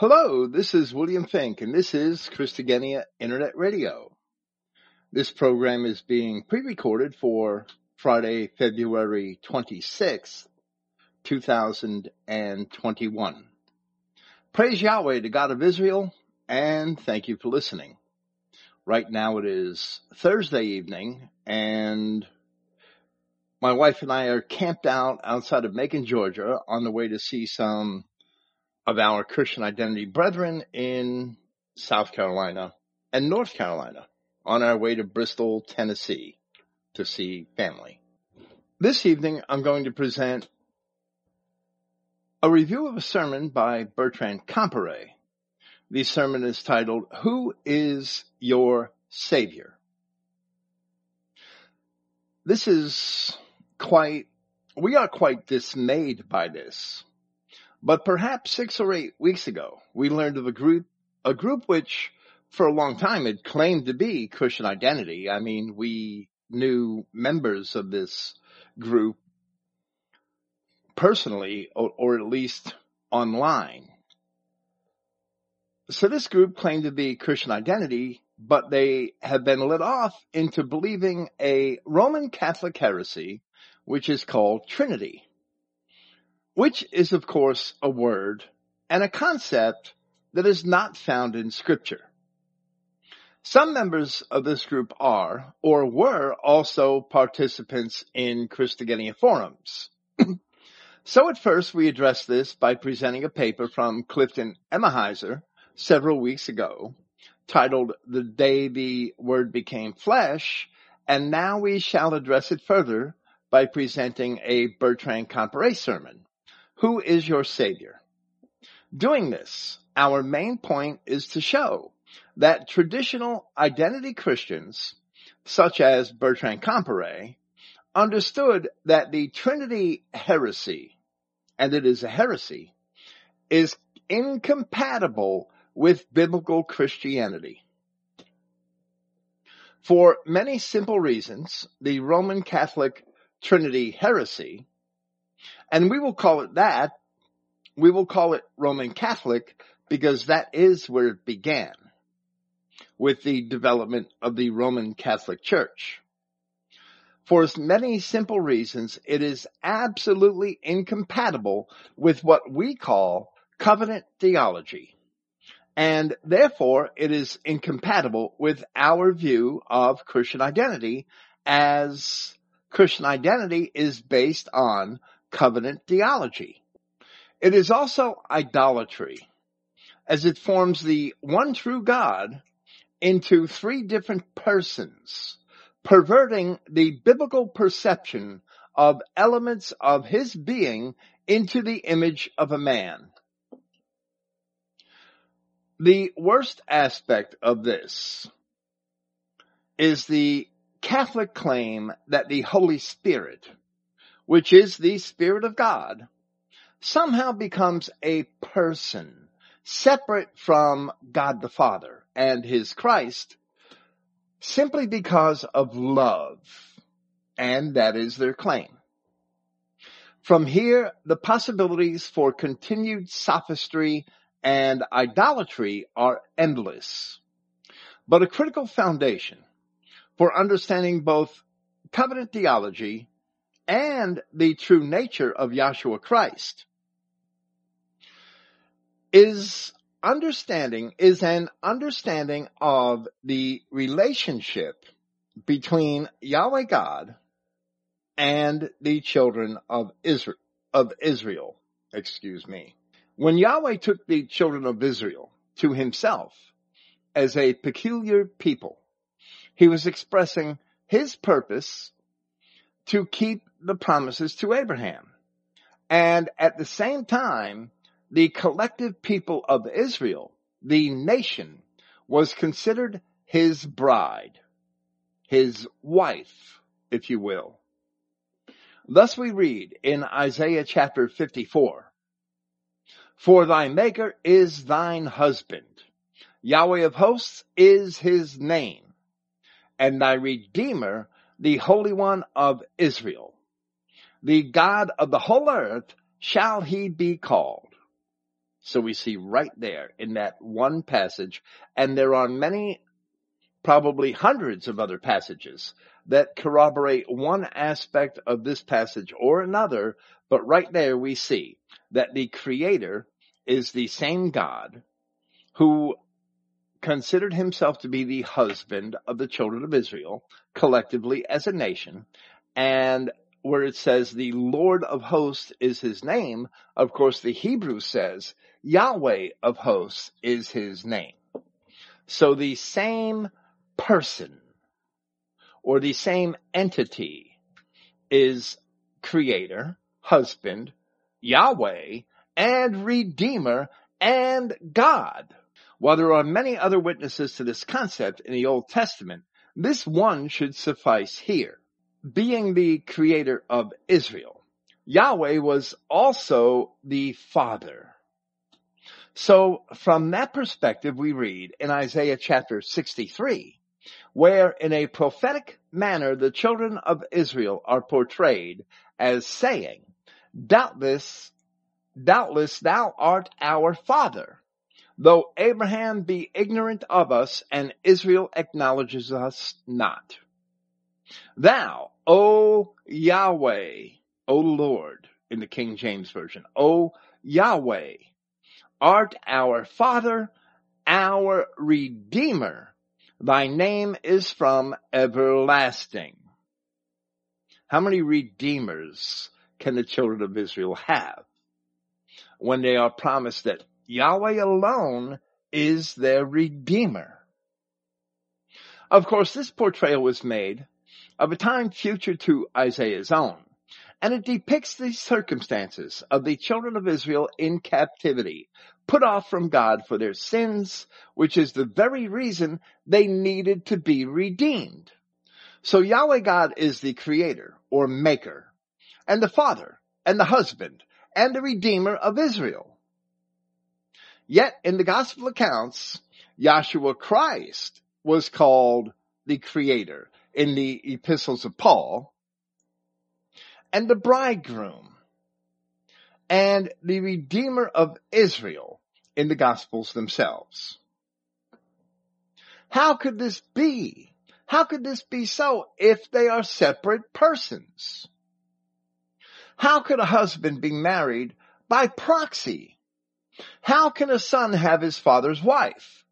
Hello, this is William Fink, and this is Christogenea Internet Radio. This program is being pre-recorded for Friday, February 26th, 2021. Praise Yahweh, the God of Israel, and thank you for listening. Right now it is Thursday evening, and my wife and I are camped out outside of Macon, Georgia, on the way to see some of our Christian identity brethren in South Carolina and North Carolina on our way to Bristol, Tennessee to see family. This evening, I'm going to present a review of a sermon by Bertrand Comparet. The sermon is titled, Who is Your Savior? This is quite, we are quite dismayed by this. But perhaps six or eight weeks ago, we learned of a group, a group which for a long time had claimed to be Christian identity. I mean, we knew members of this group personally or, or at least online. So this group claimed to be Christian identity, but they have been led off into believing a Roman Catholic heresy which is called Trinity, which is of course a word and a concept that is not found in scripture. Some members of this group are or were also participants in Christogenea forums. so at first we addressed this by presenting a paper from Clifton Emahiser several weeks ago titled The Day the Word Became Flesh, and now we shall address it further by presenting a Bertrand Comparet sermon. Who is your Savior? Doing this, our main point is to show that traditional identity Christians, such as Bertrand Comparet, understood that the Trinity heresy, and it is a heresy, is incompatible with biblical Christianity. For many simple reasons, the Roman Catholic Trinity heresy, and we will call it that. We will call it Roman Catholic because that is where it began with the development of the Roman Catholic Church. For many simple reasons, it is absolutely incompatible with what we call covenant theology. And therefore, it is incompatible with our view of Christian identity as Christian identity is based on covenant theology. It is also idolatry as it forms the one true God into three different persons, perverting the biblical perception of elements of his being into the image of a man. The worst aspect of this is the Catholic claim that the Holy Spirit, which is the Spirit of God, somehow becomes a person separate from God the Father and his Christ simply because of love. And that is their claim. From here, the possibilities for continued sophistry and idolatry are endless. But a critical foundation for understanding both covenant theology and the true nature of Yahshua Christ is understanding is an understanding of the relationship between Yahweh God and the children of Israel, of Israel, excuse me. When Yahweh took the children of Israel to himself as a peculiar people, he was expressing his purpose to keep the promises to Abraham. And at the same time, the collective people of Israel, the nation, was considered his bride, his wife, if you will. Thus we read in Isaiah chapter 54, For thy maker is thine husband. Yahweh of hosts is his name and thy Redeemer, the Holy One of Israel. The God of the whole earth shall he be called. So we see right there in that one passage, and there are many, probably hundreds of other passages that corroborate one aspect of this passage or another, but right there we see that the creator is the same God who considered himself to be the husband of the children of Israel collectively as a nation. And where it says the Lord of hosts is his name, of course the Hebrew says Yahweh of hosts is his name. So the same person or the same entity is creator, husband, Yahweh, and redeemer, and God. While there are many other witnesses to this concept in the Old Testament, this one should suffice here. Being the creator of Israel, Yahweh was also the father. So from that perspective, we read in Isaiah chapter 63, where in a prophetic manner the children of Israel are portrayed as saying, doubtless, doubtless thou art our father, though Abraham be ignorant of us and Israel acknowledges us not. Thou, O Yahweh, O Lord, in the King James Version, O Yahweh, art our Father, our Redeemer, Thy name is from everlasting. How many redeemers can the children of Israel have when they are promised that Yahweh alone is their redeemer? Of course, this portrayal was made of a time future to Isaiah's own, and it depicts the circumstances of the children of Israel in captivity put off from God for their sins, which is the very reason they needed to be redeemed. So Yahweh God is the creator or maker and the father and the husband and the redeemer of Israel. Yet in the gospel accounts, Yahshua Christ was called the creator in the epistles of Paul and the bridegroom and the redeemer of Israel in the Gospels themselves. How could this be? How could this be so if they are separate persons? How could a husband be married by proxy? How can a son have his father's wife?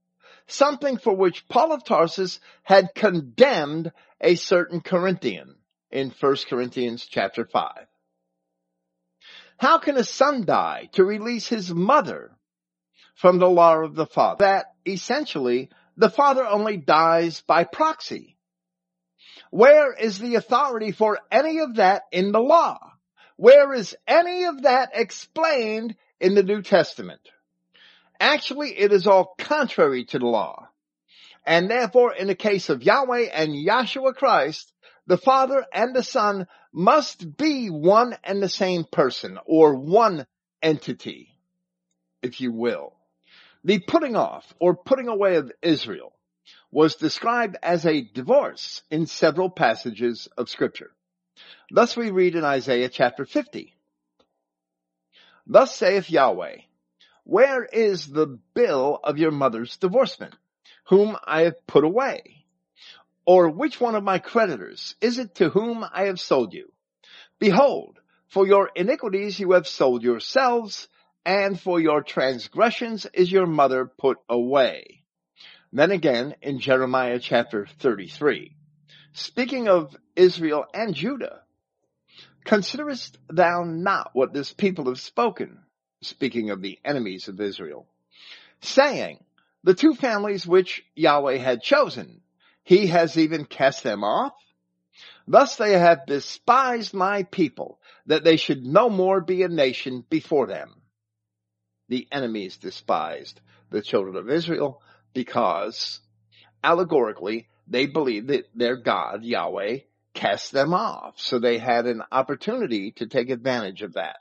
Something for which Paul of Tarsus had condemned a certain Corinthian in 1 Corinthians chapter 5. How can a son die to release his mother from the law of the Father. That essentially the Father only dies by proxy. Where is the authority for any of that in the law? Where is any of that explained in the New Testament? Actually, it is all contrary to the law. And therefore, in the case of Yahweh and Yahshua Christ, the Father and the Son must be one and the same person or one entity, if you will. The putting off or putting away of Israel was described as a divorce in several passages of scripture. Thus we read in Isaiah chapter 50. Thus saith Yahweh, where is the bill of your mother's divorcement, whom I have put away? Or which one of my creditors is it to whom I have sold you? Behold, for your iniquities you have sold yourselves, and for your transgressions is your mother put away. Then again in Jeremiah chapter 33, speaking of Israel and Judah, considerest thou not what this people have spoken, speaking of the enemies of Israel, saying, the two families which Yahweh had chosen, he has even cast them off. Thus they have despised my people, that they should no more be a nation before them the enemies despised the children of Israel because allegorically they believed that their God, Yahweh, cast them off. So they had an opportunity to take advantage of that.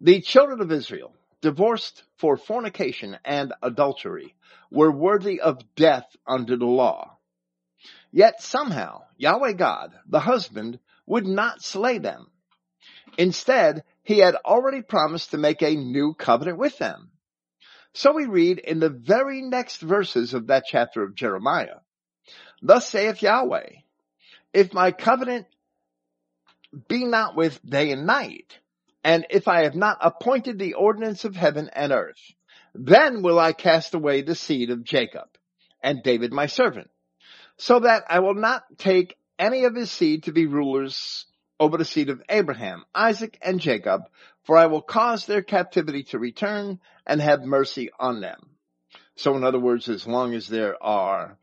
The children of Israel, divorced for fornication and adultery, were worthy of death under the law. Yet somehow Yahweh God, the husband, would not slay them. Instead, he had already promised to make a new covenant with them. So we read in the very next verses of that chapter of Jeremiah, Thus saith Yahweh, if my covenant be not with day and night, and if I have not appointed the ordinance of heaven and earth, then will I cast away the seed of Jacob and David my servant, so that I will not take any of his seed to be rulers over the seed of Abraham, Isaac, and Jacob, for I will cause their captivity to return and have mercy on them. So in other words, as long as there are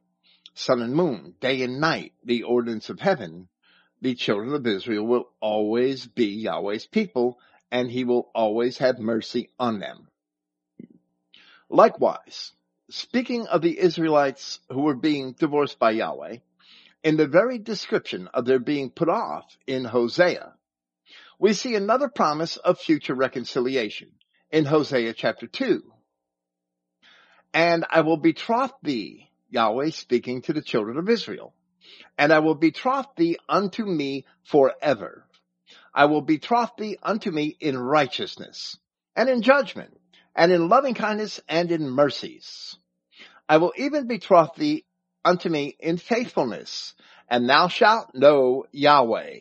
sun and moon, day and night, the ordinance of heaven, the children of Israel will always be Yahweh's people and he will always have mercy on them. Likewise, speaking of the Israelites who were being divorced by Yahweh, in the very description of their being put off in Hosea, we see another promise of future reconciliation in Hosea chapter 2. And I will betroth thee, Yahweh speaking to the children of Israel, and I will betroth thee unto me forever. I will betroth thee unto me in righteousness and in judgment and in loving kindness and in mercies. I will even betroth thee unto me in faithfulness and thou shalt know Yahweh.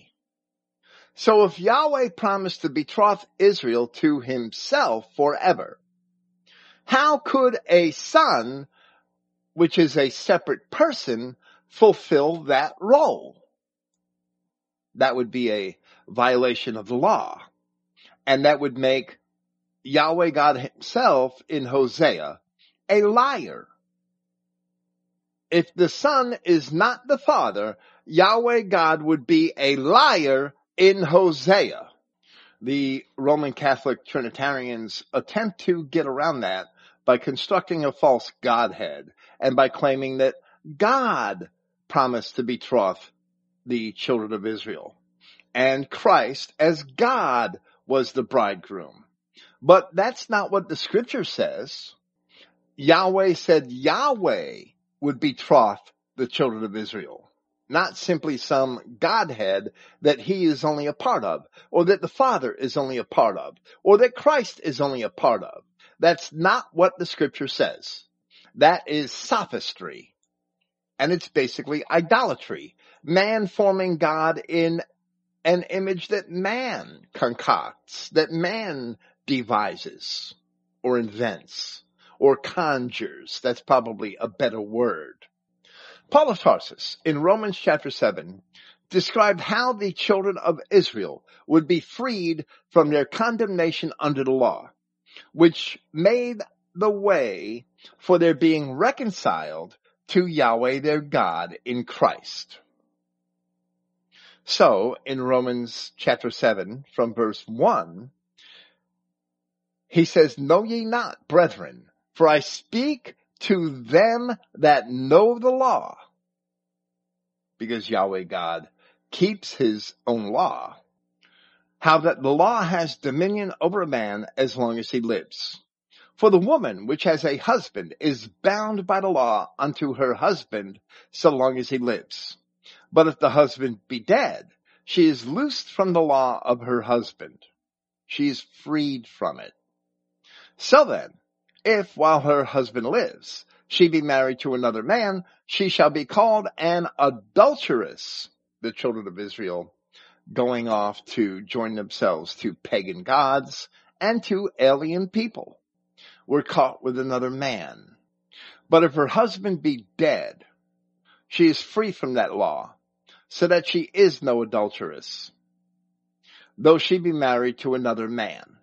So if Yahweh promised to betroth Israel to himself forever, how could a son, which is a separate person, fulfill that role? That would be a violation of the law. And that would make Yahweh God himself in Hosea a liar. If the son is not the father, Yahweh God would be a liar in Hosea. The Roman Catholic Trinitarians attempt to get around that by constructing a false Godhead and by claiming that God promised to betroth the children of Israel and Christ as God was the bridegroom. But that's not what the scripture says. Yahweh said Yahweh would betroth the children of Israel, not simply some Godhead that he is only a part of, or that the Father is only a part of, or that Christ is only a part of. That's not what the scripture says. That is sophistry. And it's basically idolatry. Man forming God in an image that man concocts, that man devises or invents or conjures. That's probably a better word. Paul of Tarsus in Romans chapter 7 described how the children of Israel would be freed from their condemnation under the law, which made the way for their being reconciled to Yahweh their God in Christ. So in Romans chapter 7 from verse 1, he says, Know ye not, brethren, for I speak to them that know the law, because Yahweh God keeps his own law, how that the law has dominion over a man as long as he lives. For the woman which has a husband is bound by the law unto her husband so long as he lives. But if the husband be dead, she is loosed from the law of her husband. She is freed from it. So then, if while her husband lives, she be married to another man, she shall be called an adulteress. The children of Israel going off to join themselves to pagan gods and to alien people were caught with another man. But if her husband be dead, she is free from that law so that she is no adulteress, though she be married to another man.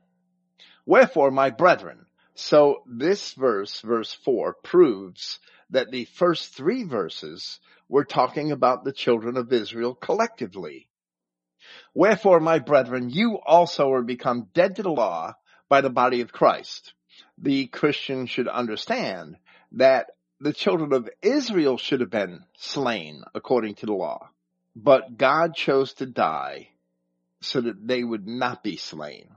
Wherefore, my brethren, so this verse, verse four, proves that the first three verses were talking about the children of Israel collectively. Wherefore, my brethren, you also are become dead to the law by the body of Christ. The Christian should understand that the children of Israel should have been slain according to the law. But God chose to die so that they would not be slain.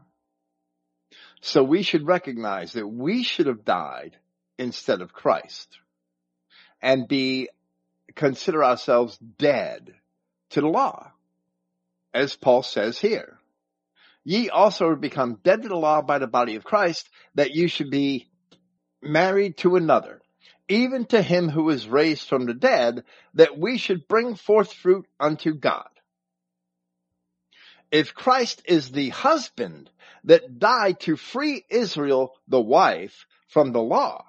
So we should recognize that we should have died instead of Christ and be, consider ourselves dead to the law, as Paul says here. ye also have become dead to the law by the body of Christ, that you should be married to another, even to him who is raised from the dead, that we should bring forth fruit unto God. If Christ is the husband that died to free Israel, the wife, from the law,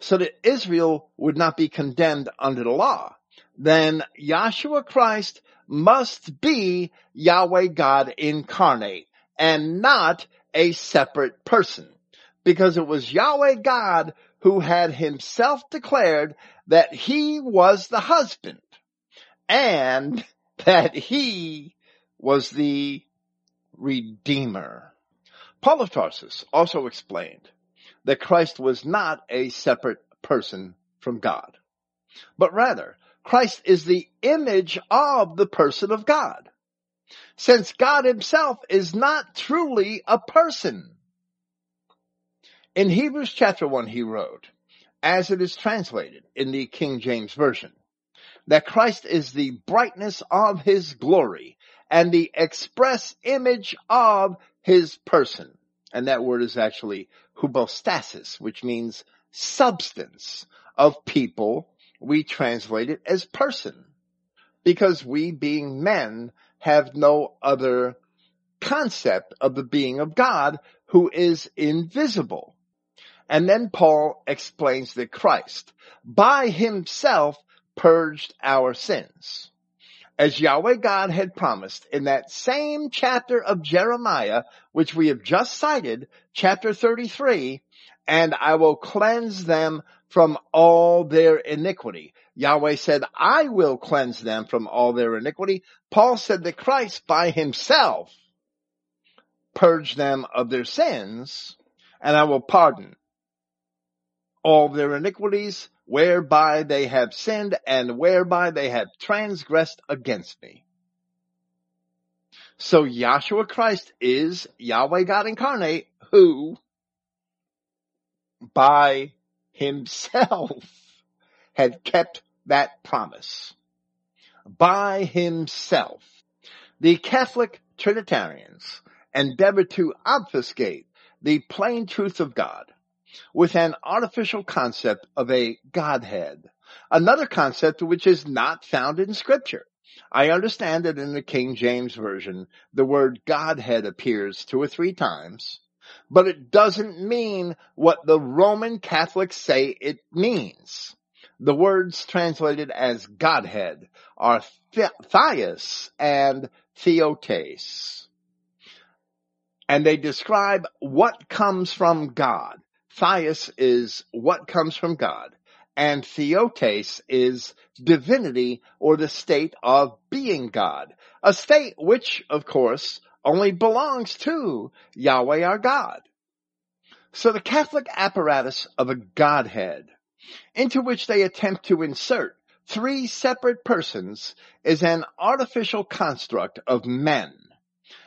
so that Israel would not be condemned under the law, then Yahshua Christ must be Yahweh God incarnate and not a separate person because it was Yahweh God who had himself declared that he was the husband and that he was the redeemer. Paul of Tarsus also explained that Christ was not a separate person from God, but rather Christ is the image of the person of God. Since God himself is not truly a person. In Hebrews chapter 1 he wrote, as it is translated in the King James Version, that Christ is the brightness of his glory and the express image of his person. And that word is actually hypostasis, which means substance of people. We translate it as person because we being men have no other concept of the being of God who is invisible. And then Paul explains that Christ by himself purged our sins as Yahweh God had promised in that same chapter of Jeremiah, which we have just cited, chapter 33, and I will cleanse them from all their iniquity. Yahweh said, I will cleanse them from all their iniquity. Paul said that Christ by himself purged them of their sins, and I will pardon all their iniquities whereby they have sinned and whereby they have transgressed against me. So Yahshua Christ is Yahweh God incarnate who by himself had kept that promise. By himself. The Catholic Trinitarians endeavor to obfuscate the plain truth of God with an artificial concept of a Godhead, another concept which is not found in scripture. I understand that in the King James Version, the word Godhead appears two or three times, but it doesn't mean what the Roman Catholics say it means. The words translated as Godhead are Theos and Theotes. And they describe what comes from God. Theos is what comes from God, and Theotes is divinity or the state of being God, a state which, of course, only belongs to Yahweh our God. So the Catholic apparatus of a Godhead, into which they attempt to insert three separate persons, is an artificial construct of men.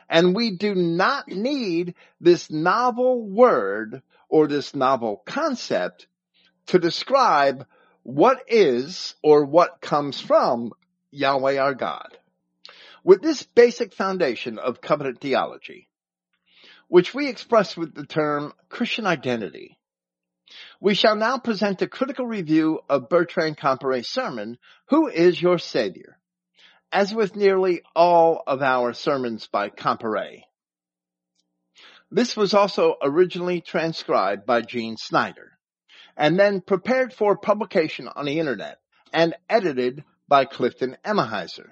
And we do not need this novel word or this novel concept to describe what is or what comes from Yahweh our God. With this basic foundation of covenant theology, which we express with the term Christian identity, we shall now present a critical review of Bertrand Comparet's sermon, Who is Your Savior? As with nearly all of our sermons by Comparet, this was also originally transcribed by Gene Snyder and then prepared for publication on the internet and edited by Clifton Emahiser.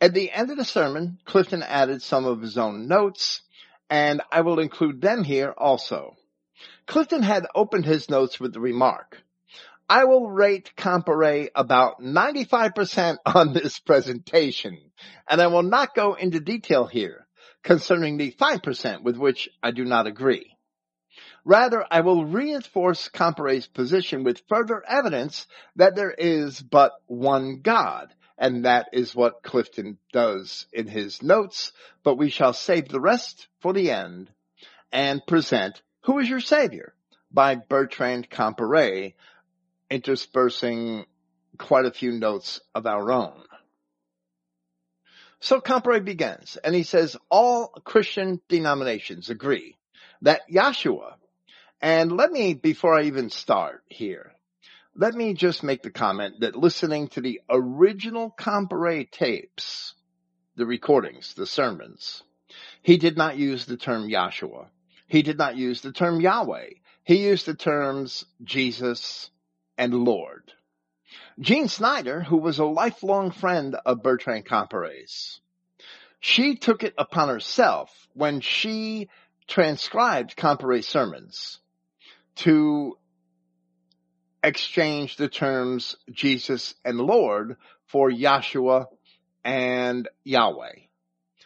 At the end of the sermon, Clifton added some of his own notes and I will include them here also. Clifton had opened his notes with the remark, I will rate Comparet about 95% on this presentation, and I will not go into detail here concerning the 5% with which I do not agree. Rather, I will reinforce Comparet's position with further evidence that there is but one God, and that is what Clifton does in his notes, but we shall save the rest for the end and present Who is Your Savior by Bertrand Comparet, interspersing quite a few notes of our own. So Comparet begins, and he says all Christian denominations agree that Yahshua, and let me, before I even start here, let me just make the comment that listening to the original Comparet tapes, the recordings, the sermons, he did not use the term Yahshua. He did not use the term Yahweh. He used the terms Jesus and Lord. Jean Snyder, who was a lifelong friend of Bertrand Comparet's, she took it upon herself when she transcribed Comparet's sermons to exchange the terms Jesus and Lord for Yahshua and Yahweh.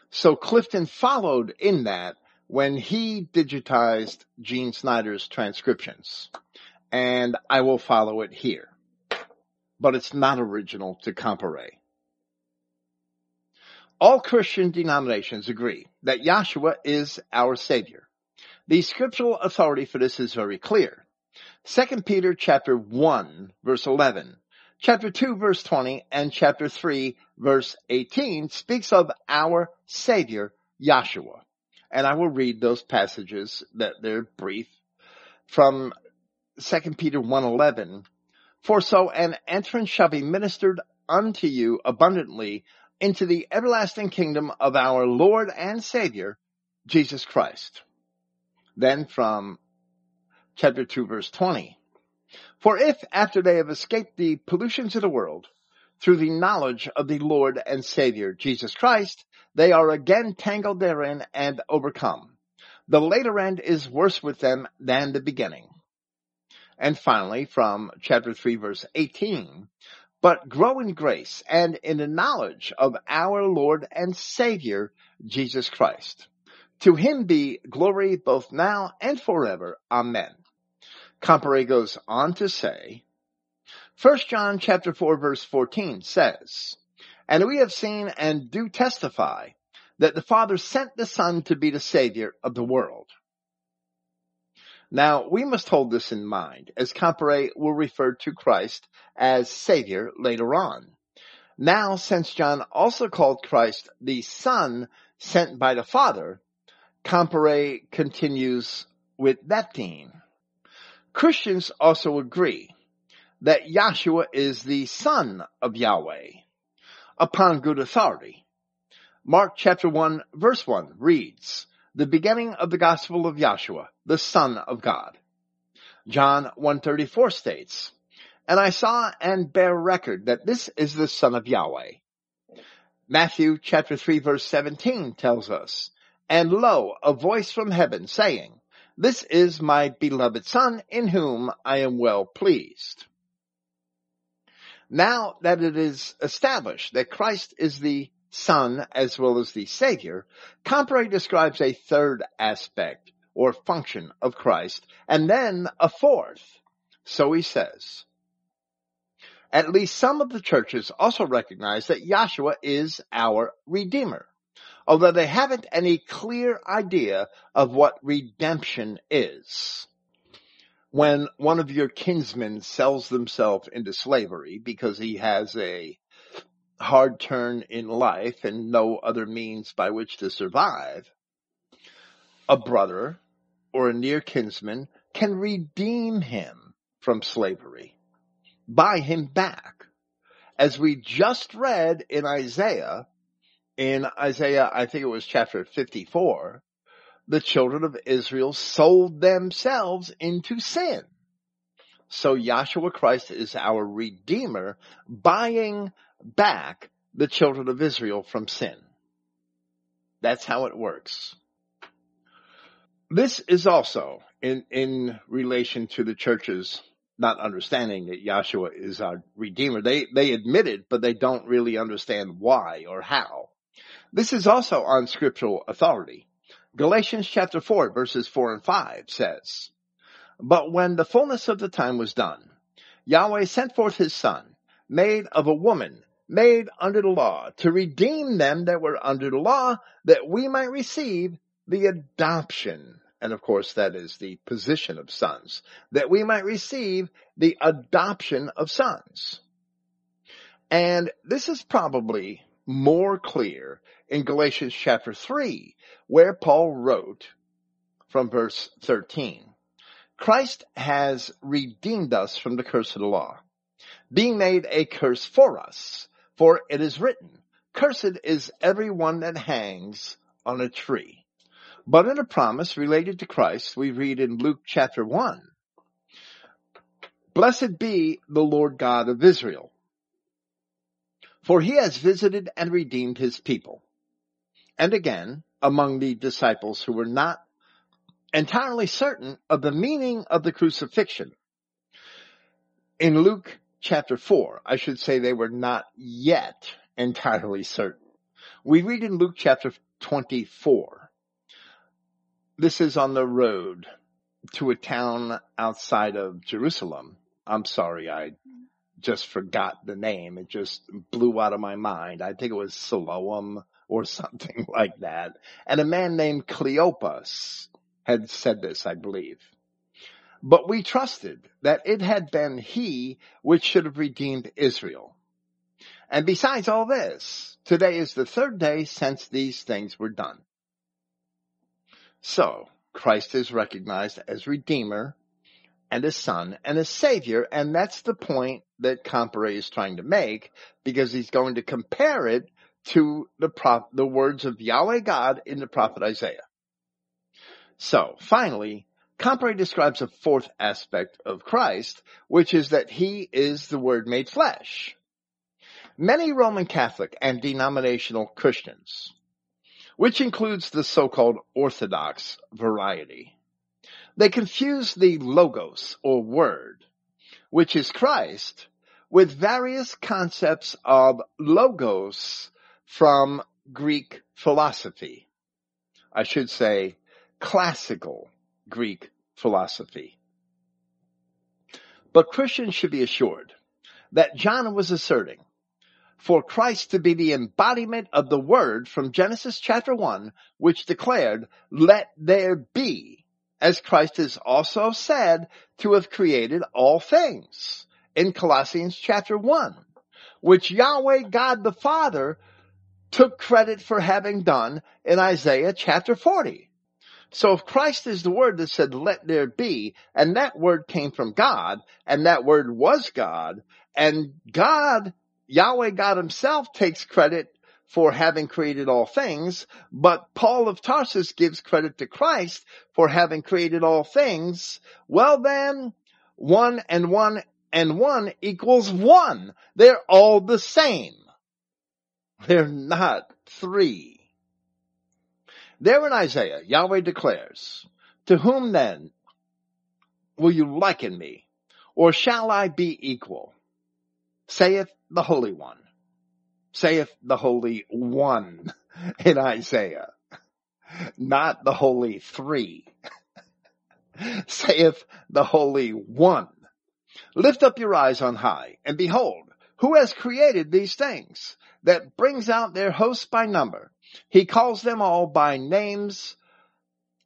So Clifton followed in that when he digitized Jean Snyder's transcriptions. And I will follow it here but it's not original to Comparet. All Christian denominations agree that Yahshua is our Savior. The scriptural authority for this is very clear. 2 Peter chapter 1 verse 11, chapter 2 verse 20, and chapter 3 verse 18 speaks of our Savior, Yahshua. And I will read those passages that they're brief from 2 Peter 1:11 for so an entrance shall be ministered unto you abundantly into the everlasting kingdom of our Lord and Savior, Jesus Christ. Then from chapter 2 verse 20. For if after they have escaped the pollutions of the world, through the knowledge of the Lord and Savior, Jesus Christ, they are again tangled therein and overcome. The later end is worse with them than the beginning. And finally, from chapter 3 verse 18, but grow in grace and in the knowledge of our Lord and Savior, Jesus Christ. To him be glory both now and forever. Amen. Comparet goes on to say, 1 John chapter 4 verse 14 says, And we have seen and do testify that the Father sent the Son to be the Savior of the world. Now, we must hold this in mind, as Comparet will refer to Christ as Savior later on. Now, since John also called Christ the Son sent by the Father, Comparet continues with that theme. Christians also agree that Yahshua is the Son of Yahweh upon good authority. Mark chapter 1 verse 1 reads, the beginning of the gospel of Yahshua, the Son of God. John 134 states, And I saw and bear record that this is the Son of Yahweh. Matthew chapter 3 verse 17 tells us, And lo, a voice from heaven saying, This is my beloved Son in whom I am well pleased. Now that it is established that Christ is the Son as well as the Savior, Comparet describes a third aspect or function of Christ and then a fourth. So he says, at least some of the churches also recognize that Yahshua is our Redeemer, although they haven't any clear idea of what redemption is. When one of your kinsmen sells themselves into slavery because he has a hard turn in life and no other means by which to survive, a brother or a near kinsman can redeem him from slavery, buy him back. As we just read in Isaiah, in Isaiah, I think it was chapter 54, the children of Israel sold themselves into sin. So Yahshua Christ is our Redeemer, buying back the children of Israel from sin. That's how it works. This is also in, in relation to the churches not understanding that Yahshua is our Redeemer. They, they admit it, but they don't really understand why or how. This is also on scriptural authority. Galatians chapter 4 verses 4 and 5 says, But when the fullness of the time was done, Yahweh sent forth his son, made of a woman, made under the law, to redeem them that were under the law, that we might receive the adoption. And of course, that is the position of sons, that we might receive the adoption of sons. And this is probably more clear in Galatians chapter 3, where Paul wrote from verse 13, Christ has redeemed us from the curse of the law, being made a curse for us, for it is written, Cursed is everyone that hangs on a tree. But in a promise related to Christ, we read in Luke chapter 1, Blessed be the Lord God of Israel, for he has visited and redeemed his people. And again, among the disciples who were not entirely certain of the meaning of the crucifixion. In Luke chapter 4, I should say they were not yet entirely certain. We read in Luke chapter 24. This is on the road to a town outside of Jerusalem. I'm sorry, I just forgot the name. It just blew out of my mind. I think it was Siloam or something like that. And a man named Cleopas had said this, I believe. But we trusted that it had been he which should have redeemed Israel. And besides all this, today is the third day since these things were done. So, Christ is recognized as Redeemer and a Son and a Savior, and that's the point that Comparet is trying to make, because he's going to compare it to the, prop, the words of Yahweh God in the prophet Isaiah. So, finally, Comparet describes a fourth aspect of Christ, which is that he is the Word made flesh. Many Roman Catholic and denominational Christians, which includes the so-called Orthodox variety, they confuse the Logos or Word, which is Christ, with various concepts of Logos from Greek philosophy. I should say classical Greek philosophy. But Christians should be assured that John was asserting for Christ to be the embodiment of the word from Genesis chapter 1, which declared, let there be, as Christ is also said to have created all things in Colossians chapter 1, which Yahweh God the Father took credit for having done in Isaiah chapter 40. So if Christ is the word that said, let there be, and that word came from God, and that word was God, and God, Yahweh God himself takes credit for having created all things, but Paul of Tarsus gives credit to Christ for having created all things, well then, one and one and one equals one. They're all the same. They're not three. There in Isaiah, Yahweh declares, To whom then will you liken me? Or shall I be equal? Saith the Holy One. Saith the Holy One in Isaiah. Not the Holy Three. saith the Holy One. Lift up your eyes on high and behold, who has created these things that brings out their hosts by number he calls them all by names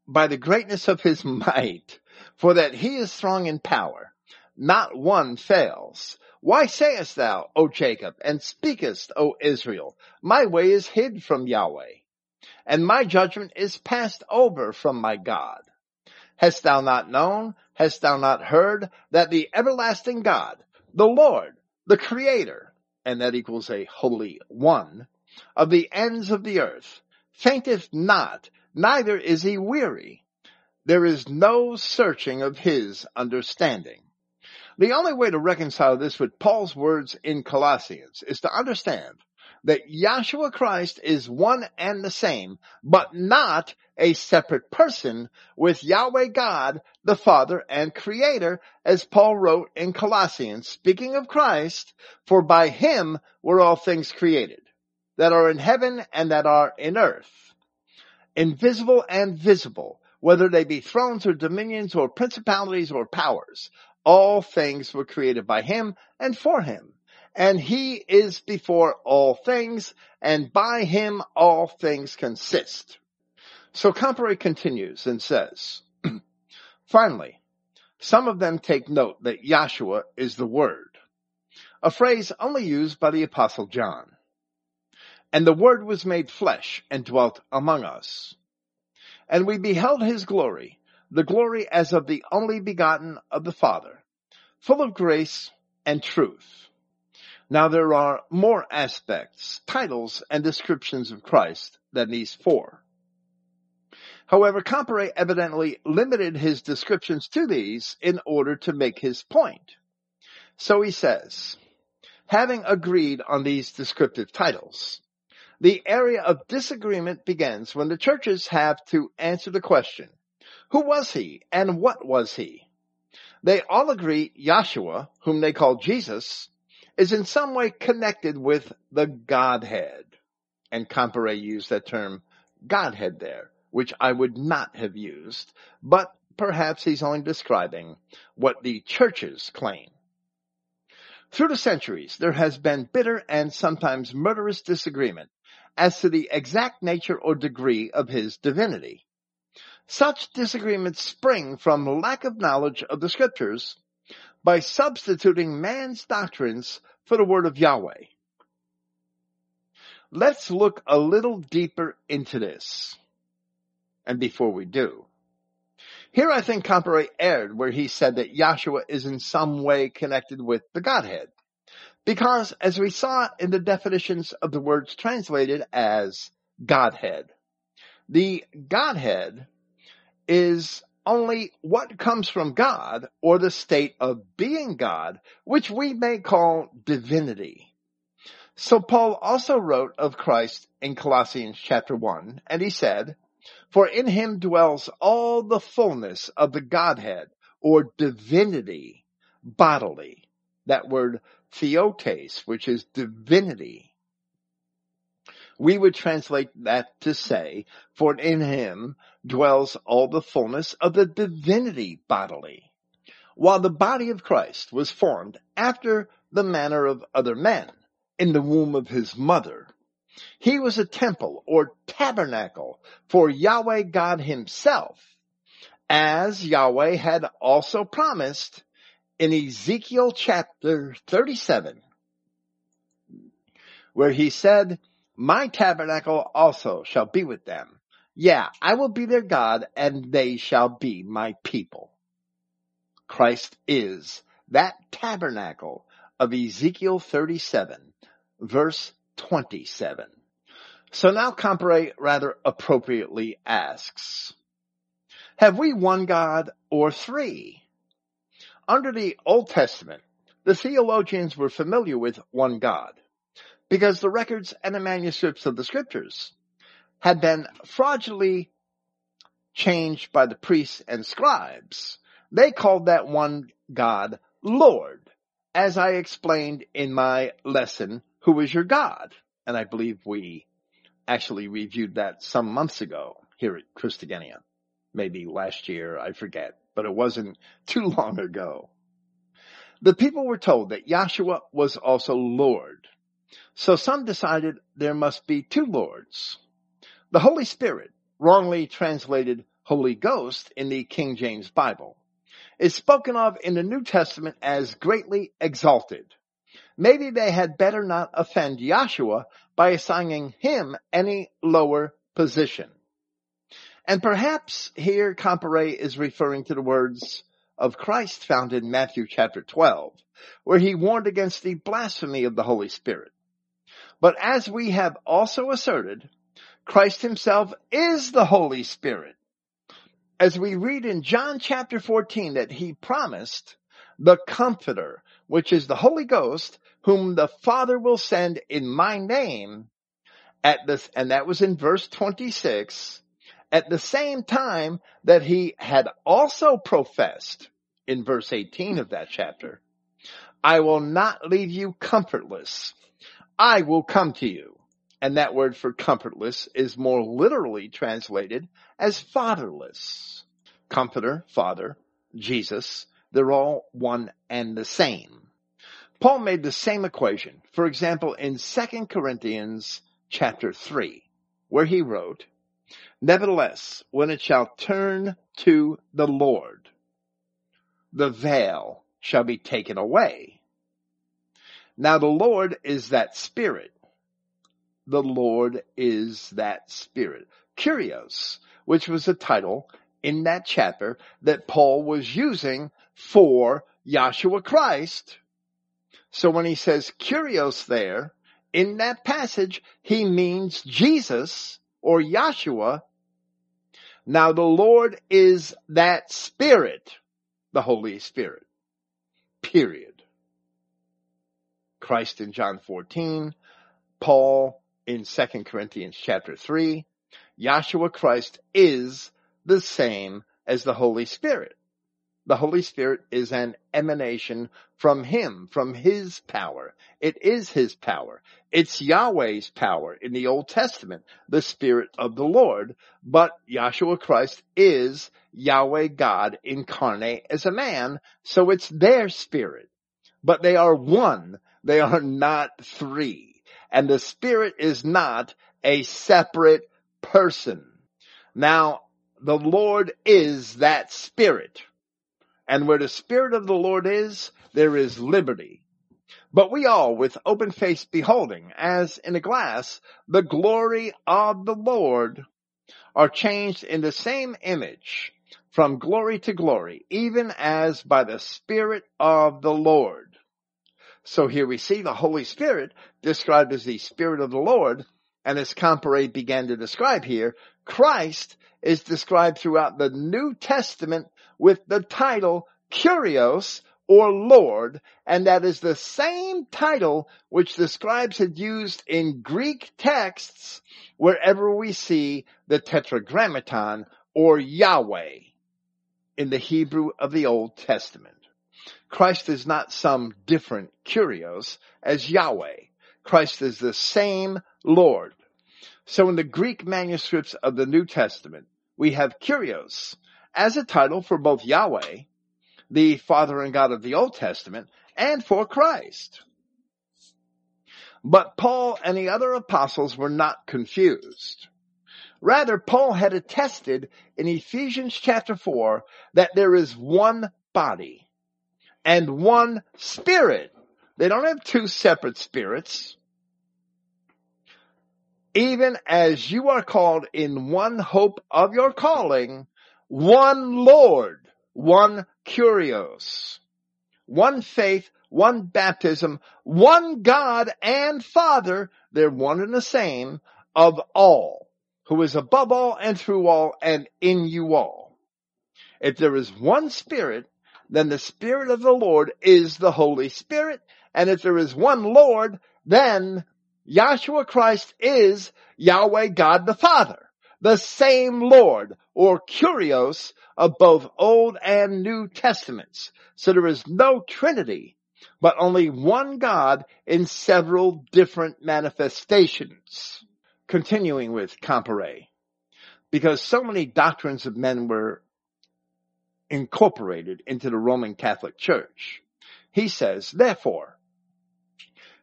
by the greatness of his might, for that he is strong in power. Not one fails. Why sayest thou, O Jacob, and speakest, O Israel, my way is hid from Yahweh, and my judgment is passed over from my God? Hast thou not known, hast thou not heard, that the everlasting God, the Lord, the Creator, and that equals a Holy One, of the ends of the earth, fainteth not, neither is he weary. There is no searching of his understanding. The only way to reconcile this with Paul's words in Colossians is to understand that Yahshua Christ is one and the same, but not a separate person with Yahweh God, the Father and Creator, as Paul wrote in Colossians, speaking of Christ, for by him were all things created that are in heaven and that are in earth, invisible and visible, whether they be thrones or dominions or principalities or powers. All things were created by him and for him. And he is before all things, and by him all things consist. So Comparet continues and says, finally, some of them take note that Yahshua is the Word, a phrase only used by the Apostle John. And the Word was made flesh and dwelt among us. And we beheld his glory, the glory as of the only begotten of the Father, full of grace and truth. Now there are more aspects, titles, and descriptions of Christ than these four. However, Comparet evidently limited his descriptions to these in order to make his point. So he says, having agreed on these descriptive titles, the area of disagreement begins when the churches have to answer the question, who was he and what was he? They all agree Yahshua, whom they call Jesus, is in some way connected with the Godhead. And Comparet used that term Godhead there, which I would not have used, but perhaps he's only describing what the churches claim. Through the centuries, there has been bitter and sometimes murderous disagreement as to the exact nature or degree of his divinity. Such disagreements spring from lack of knowledge of the scriptures by substituting man's doctrines for the word of Yahweh. Let's look a little deeper into this. And before we do, here I think Comparet erred where he said that Yahshua is in some way connected with the Godhead. Because as we saw in the definitions of the words translated as Godhead, the Godhead is only what comes from God or the state of being God, which we may call divinity. So Paul also wrote of Christ in Colossians chapter 1, and he said, For in him dwells all the fullness of the Godhead or divinity bodily. That word theotes, which is divinity. We would translate that to say, for in him dwells all the fullness of the divinity bodily. While the body of Christ was formed after the manner of other men in the womb of his mother, he was a temple or tabernacle for Yahweh God himself, as Yahweh had also promised in Ezekiel chapter 37, where he said, my tabernacle also shall be with them. Yeah, I will be their God and they shall be my people. Christ is that tabernacle of Ezekiel 37 verse 27. So now Comparet rather appropriately asks, have we one God or three? Under the Old Testament, the theologians were familiar with one God because the records and the manuscripts of the scriptures had been fraudulently changed by the priests and scribes. They called that one God Lord, as I explained in my lesson, Who is Your God? And I believe we actually reviewed that some months ago here at Christogenea. Maybe last year, I forget but it wasn't too long ago. The people were told that Yahshua was also Lord. So some decided there must be two Lords. The Holy Spirit, wrongly translated Holy Ghost in the King James Bible, is spoken of in the New Testament as greatly exalted. Maybe they had better not offend Yahshua by assigning him any lower position. And perhaps here Comparet is referring to the words of Christ found in Matthew chapter 12, where he warned against the blasphemy of the Holy Spirit. But as we have also asserted, Christ himself is the Holy Spirit. As we read in John chapter 14 that he promised the Comforter, which is the Holy Ghost, whom the Father will send in my name at this, and that was in verse 26, at the same time that he had also professed in verse 18 of that chapter, I will not leave you comfortless. I will come to you. And that word for comfortless is more literally translated as fatherless. Comforter, father, Jesus, they're all one and the same. Paul made the same equation, for example, in 2 Corinthians chapter 3, where he wrote, Nevertheless, when it shall turn to the Lord, the veil shall be taken away. Now the Lord is that spirit. the Lord is that Spirit. Kyrios, which was a title in that chapter that Paul was using for Yahshua Christ. So when he says Kyrios there, in that passage, he means Jesus or Yahshua. Now the Lord is that Spirit, the Holy Spirit. Period. Christ in John 14, Paul in 2 Corinthians chapter 3, Yahshua Christ is the same as the Holy Spirit. The Holy Spirit is an emanation from Him, from His power. It is His power. It's Yahweh's power in the Old Testament, the Spirit of the Lord. But Yahshua Christ is Yahweh God incarnate as a man, so it's their Spirit. But they are one. They are not three. And the Spirit is not a separate person. Now, the Lord is that Spirit. And where the Spirit of the Lord is, there is liberty. But we all, with open face beholding, as in a glass, the glory of the Lord, are changed in the same image from glory to glory, even as by the Spirit of the Lord. So here we see the Holy Spirit described as the Spirit of the Lord, and as Comparet began to describe here, Christ is described throughout the New Testament with the title Kyrios or Lord, and that is the same title which the scribes had used in Greek texts wherever we see the Tetragrammaton or Yahweh in the Hebrew of the Old Testament. Christ is not some different Kyrios as Yahweh. Christ is the same Lord. So in the Greek manuscripts of the New Testament, we have Kyrios as a title for both Yahweh, the Father and God of the Old Testament, and for Christ. But Paul and the other apostles were not confused. Rather, Paul had attested in Ephesians chapter 4 that there is one body and one spirit. They don't have two separate spirits even as you are called in one hope of your calling, one Lord, one Kyrios, one faith, one baptism, one God and Father, they're one and the same, of all, who is above all and through all and in you all. If there is one Spirit, then the Spirit of the Lord is the Holy Spirit, and if there is one Lord, then Yahshua Christ is Yahweh God the Father, the same Lord or Kyrios of both Old and New Testaments. So there is no Trinity, but only one God in several different manifestations. Continuing with Comparet, because so many doctrines of men were incorporated into the Roman Catholic Church. He says, therefore,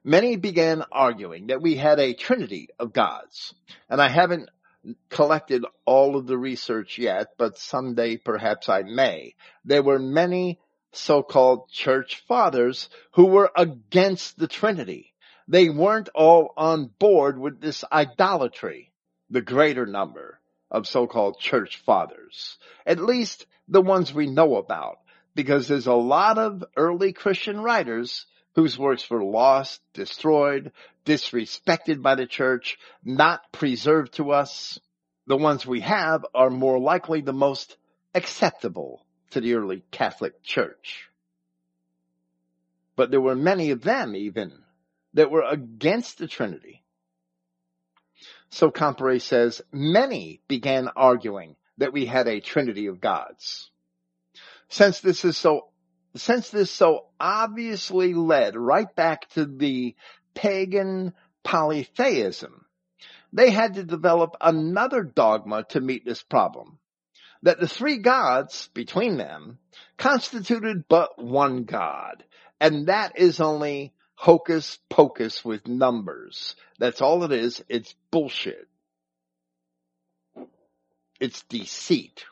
many began arguing that we had a trinity of gods. And I haven't collected all of the research yet, but someday perhaps I may. There were many so-called church fathers who were against the trinity. They weren't all on board with this idolatry, the greater number of so-called church fathers. At least the ones we know about, because there's a lot of early Christian writers whose works were lost, destroyed, disrespected by the church, not preserved to us. The ones we have are more likely the most acceptable to the early Catholic Church. But there were many of them even that were against the Trinity. So Comparet says, many began arguing that we had a Trinity of gods. Since this is so since this so obviously led right back to the pagan polytheism, they had to develop another dogma to meet this problem. That the three gods between them constituted but one God. And that is only hocus pocus with numbers. That's all it is. It's bullshit. It's deceit.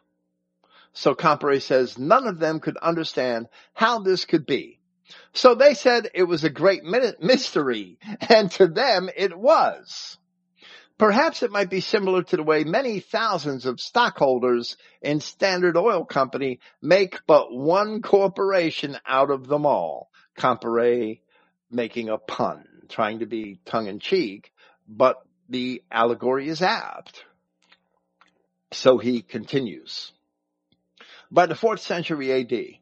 So Comparet says none of them could understand how this could be. So they said it was a great mystery, and to them it was. Perhaps it might be similar to the way many thousands of stockholders in Standard Oil Company make but one corporation out of them all. Comparet making a pun, trying to be tongue in cheek, but the allegory is apt. So he continues. By the fourth century AD,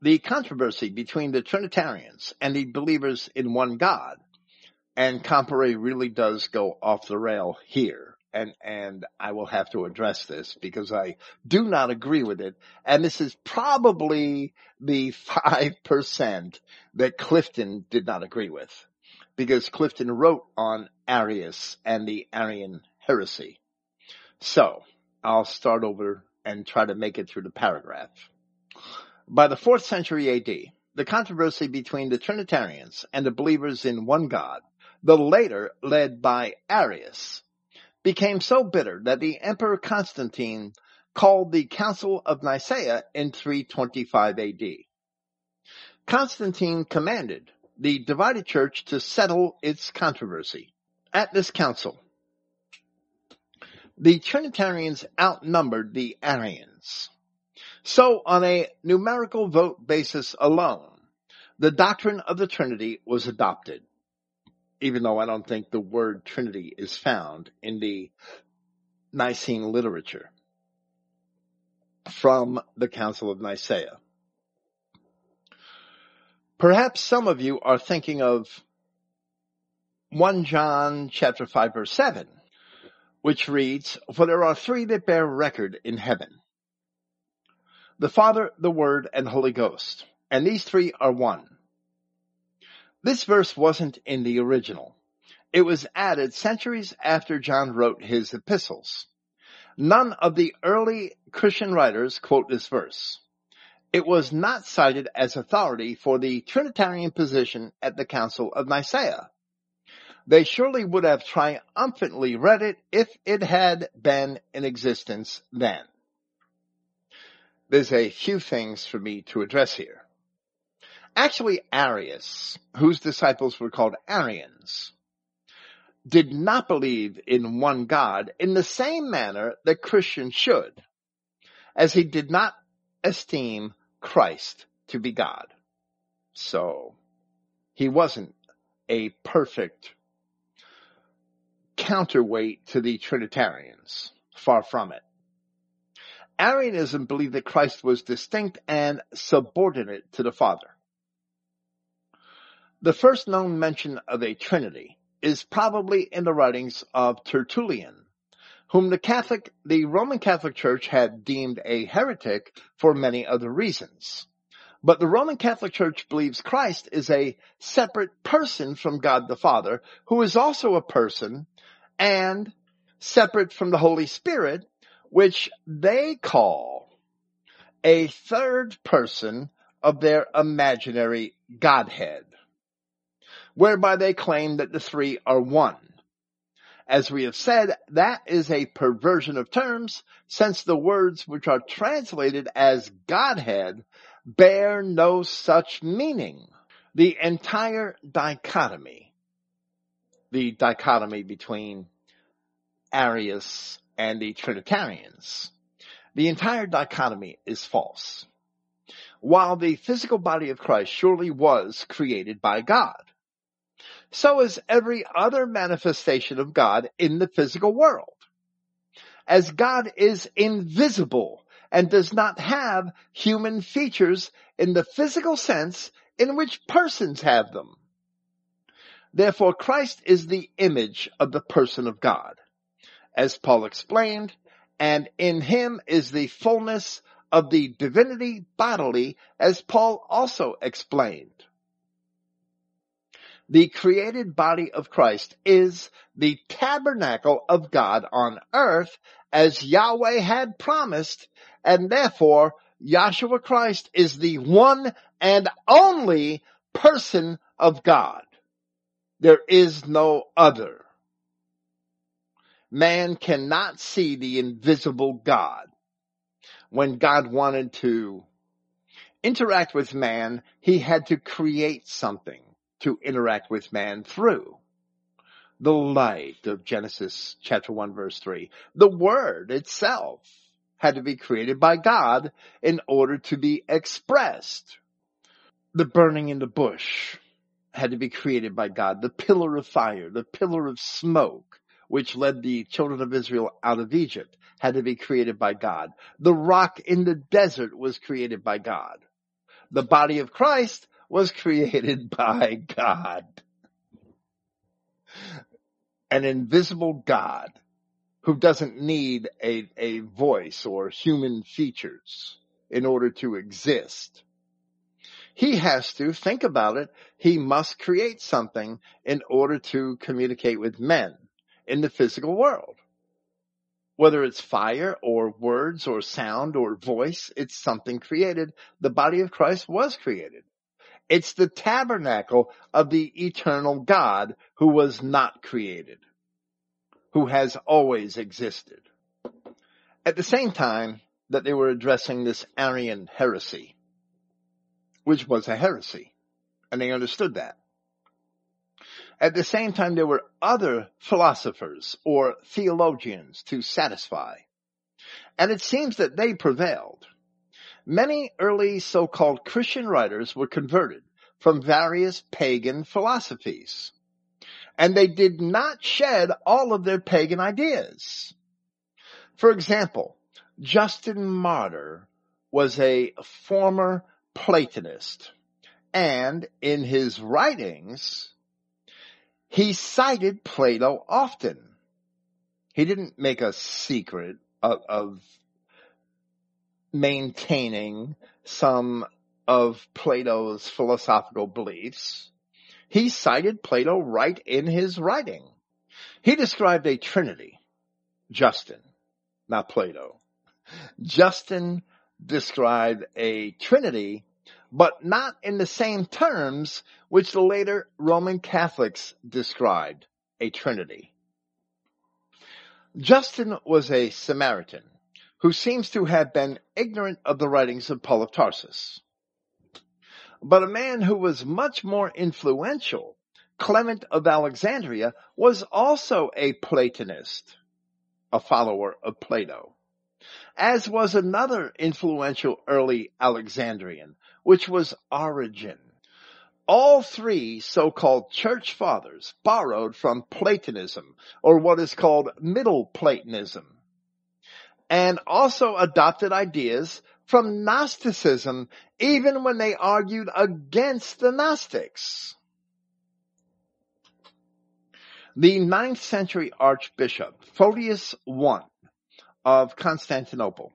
the controversy between the Trinitarians and the believers in one God, and Comparet really does go off the rail here. And, and I will have to address this because I do not agree with it. And this is probably the 5% that Clifton did not agree with because Clifton wrote on Arius and the Arian heresy. So I'll start over and try to make it through the paragraph. By the fourth century AD, the controversy between the Trinitarians and the believers in one God, the later led by Arius, became so bitter that the Emperor Constantine called the Council of Nicaea in 325 AD. Constantine commanded the divided church to settle its controversy. At this council, the Trinitarians outnumbered the Arians. So on a numerical vote basis alone, the doctrine of the Trinity was adopted, even though I don't think the word Trinity is found in the Nicene literature from the Council of Nicaea. Perhaps some of you are thinking of 1 John chapter 5 verse 7, which reads, For there are three that bear record in heaven. The Father, the Word, and Holy Ghost. And these three are one. This verse wasn't in the original. It was added centuries after John wrote his epistles. None of the early Christian writers quote this verse. It was not cited as authority for the Trinitarian position at the Council of Nicaea. They surely would have triumphantly read it if it had been in existence then. There's a few things for me to address here. Actually, Arius, whose disciples were called Arians, did not believe in one God in the same manner that Christians should, as he did not esteem Christ to be God. So, he wasn't a perfect counterweight to the Trinitarians. Far from it. Arianism believed that Christ was distinct and subordinate to the Father. The first known mention of a Trinity is probably in the writings of Tertullian, whom the Catholic, the Roman Catholic Church had deemed a heretic for many other reasons. But the Roman Catholic Church believes Christ is a separate person from God the Father, who is also a person and separate from the Holy Spirit, which they call a third person of their imaginary Godhead, whereby they claim that the three are one. As we have said, that is a perversion of terms since the words which are translated as Godhead bear no such meaning. The entire dichotomy, the dichotomy between Arius and the Trinitarians. The entire dichotomy is false. While the physical body of Christ surely was created by God, so is every other manifestation of God in the physical world. As God is invisible and does not have human features in the physical sense in which persons have them. Therefore Christ is the image of the person of God as Paul explained, and in him is the fullness of the divinity bodily, as Paul also explained. The created body of Christ is the tabernacle of God on earth as Yahweh had promised, and therefore Yahshua Christ is the one and only person of God. There is no other man cannot see the invisible God. When God wanted to interact with man, he had to create something to interact with man through. the light of Genesis chapter 1 verse 3. The word itself had to be created by God in order to be expressed. The burning in the bush had to be created by God. The pillar of fire, the pillar of smoke, which led the children of Israel out of Egypt, had to be created by God. The rock in the desert was created by God. The body of Christ was created by God. An invisible God who doesn't need a, a voice or human features in order to exist. He has to think about it. He must create something in order to communicate with men in the physical world. Whether it's fire or words or sound or voice, it's something created. The body of Christ was created. It's the tabernacle of the eternal God who was not created, who has always existed. At the same time that they were addressing this Arian heresy, which was a heresy, and they understood that. At the same time, there were other philosophers or theologians to satisfy. And it seems that they prevailed. Many early so-called Christian writers were converted from various pagan philosophies. And they did not shed all of their pagan ideas. For example, Justin Martyr was a former Platonist. And in his writings, he cited Plato often. He didn't make a secret of, of maintaining some of Plato's philosophical beliefs. He cited Plato right in his writing. He described a trinity. Justin, not Plato. Justin described a trinity but not in the same terms which the later Roman Catholics described, a trinity. Justin was a Samaritan who seems to have been ignorant of the writings of Paul of Tarsus. But a man who was much more influential, Clement of Alexandria, was also a Platonist, a follower of Plato, as was another influential early Alexandrian which was Origen. All three so-called church fathers borrowed from Platonism, or what is called Middle Platonism, and also adopted ideas from Gnosticism even when they argued against the Gnostics. The ninth century archbishop, Photius I of Constantinople,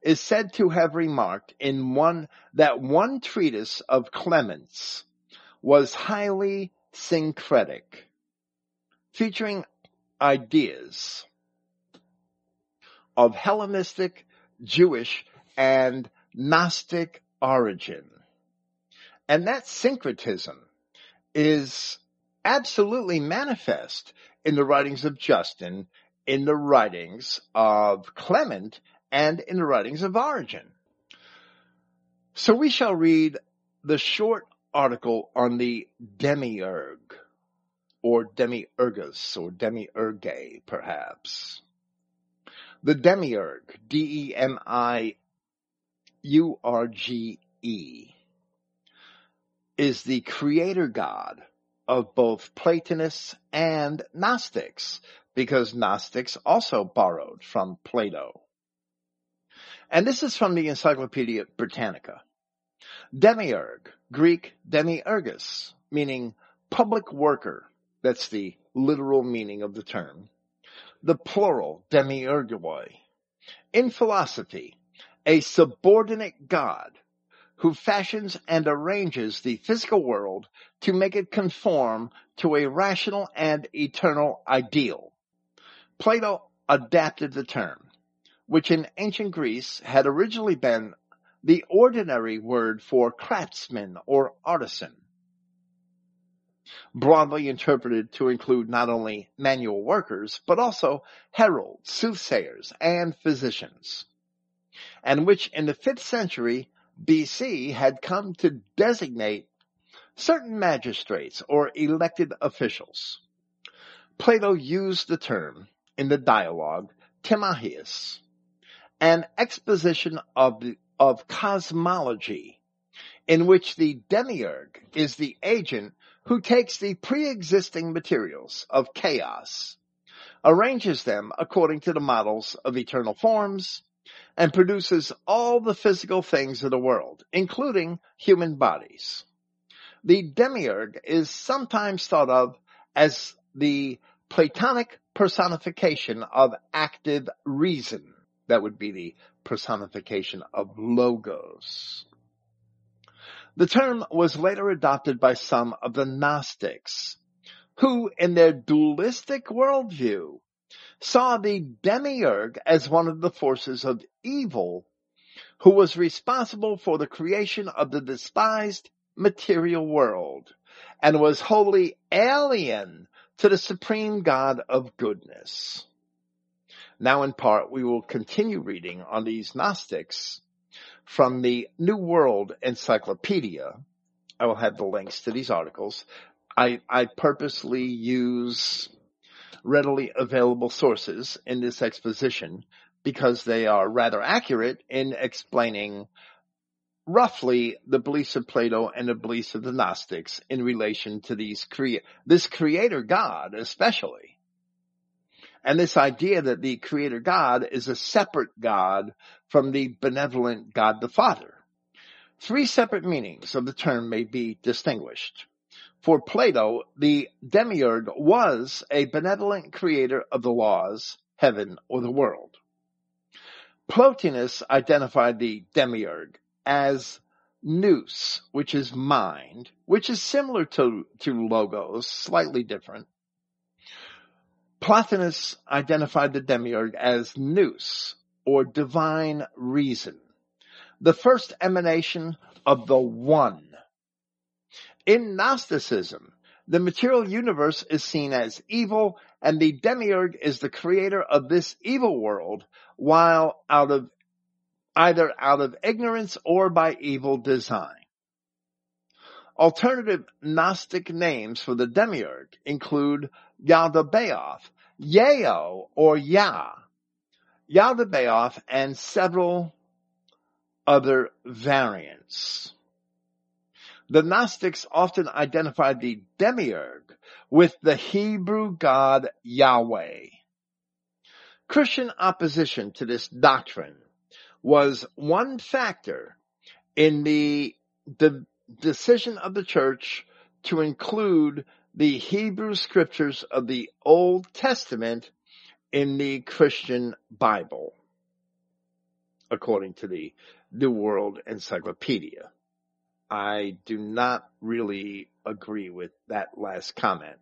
is said to have remarked in one that one treatise of Clement's was highly syncretic, featuring ideas of Hellenistic, Jewish, and Gnostic origin. And that syncretism is absolutely manifest in the writings of Justin, in the writings of Clement, and in the writings of Origen. So we shall read the short article on the demiurge, or demiurgus, or demiurge, perhaps. The demiurge, D-E-M-I-U-R-G-E, is the creator god of both Platonists and Gnostics, because Gnostics also borrowed from Plato. And this is from the Encyclopedia Britannica. Demiurge, Greek demiurgus, meaning public worker. That's the literal meaning of the term. The plural, demiurgoi. In philosophy, a subordinate god who fashions and arranges the physical world to make it conform to a rational and eternal ideal. Plato adapted the term which in ancient Greece had originally been the ordinary word for craftsman or artisan, broadly interpreted to include not only manual workers, but also heralds, soothsayers, and physicians, and which in the 5th century BC had come to designate certain magistrates or elected officials. Plato used the term in the dialogue Timaeus, an exposition of, of cosmology in which the demiurge is the agent who takes the pre-existing materials of chaos, arranges them according to the models of eternal forms, and produces all the physical things of the world, including human bodies. The demiurge is sometimes thought of as the Platonic personification of active reason. That would be the personification of logos. The term was later adopted by some of the Gnostics, who in their dualistic worldview saw the demiurge as one of the forces of evil who was responsible for the creation of the despised material world and was wholly alien to the supreme God of goodness. Now in part, we will continue reading on these Gnostics from the New World Encyclopedia. I will have the links to these articles. I, I purposely use readily available sources in this exposition because they are rather accurate in explaining roughly the beliefs of Plato and the beliefs of the Gnostics in relation to these crea- this creator God especially. And this idea that the creator God is a separate God from the benevolent God the Father. Three separate meanings of the term may be distinguished. For Plato, the demiurge was a benevolent creator of the laws, heaven, or the world. Plotinus identified the demiurge as nous, which is mind, which is similar to, to logos, slightly different. Plotinus identified the demiurge as nous, or divine reason, the first emanation of the one in Gnosticism, the material universe is seen as evil and the demiurge is the creator of this evil world while out of either out of ignorance or by evil design. Alternative Gnostic names for the demiurge include Yaldabaoth, Yao or Ya, Yaldabaoth, and several other variants. The Gnostics often identified the demiurge with the Hebrew God Yahweh. Christian opposition to this doctrine was one factor in the, the decision of the church to include the Hebrew scriptures of the Old Testament in the Christian Bible, according to the New World Encyclopedia. I do not really agree with that last comment.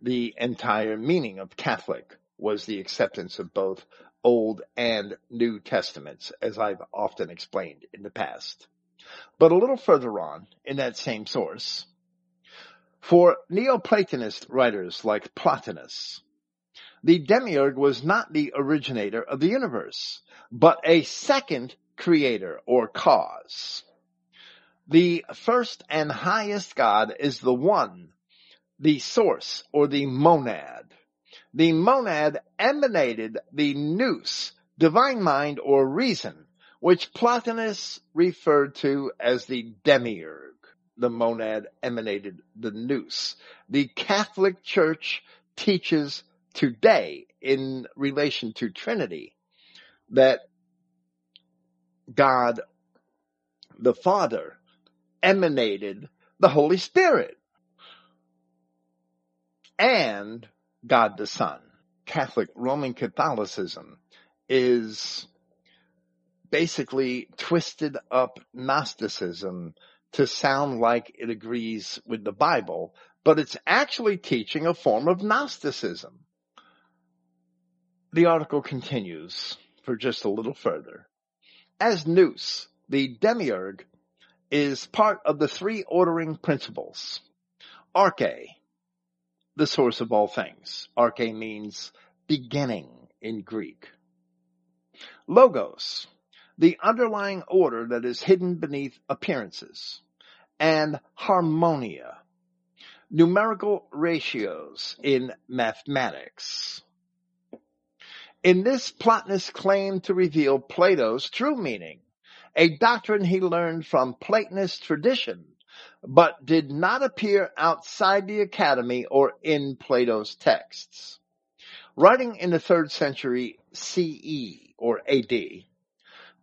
The entire meaning of Catholic was the acceptance of both Old and New Testaments, as I've often explained in the past. But a little further on, in that same source, for Neoplatonist writers like Plotinus, the demiurge was not the originator of the universe, but a second creator or cause. The first and highest God is the one, the source or the monad. The monad emanated the nous, divine mind or reason, which Plotinus referred to as the demiurge. The monad emanated the nous. The Catholic Church teaches today in relation to Trinity that God the Father emanated the Holy Spirit and God the Son. Catholic Roman Catholicism is basically twisted up Gnosticism to sound like it agrees with the Bible, but it's actually teaching a form of Gnosticism. The article continues for just a little further. As nous, the demiurge is part of the three ordering principles. Arche, the source of all things. Arche means beginning in Greek. Logos, the underlying order that is hidden beneath appearances. And harmonia, numerical ratios in mathematics. In this, Plotinus claimed to reveal Plato's true meaning, a doctrine he learned from Platonist tradition, but did not appear outside the academy or in Plato's texts. Writing in the third century CE or AD,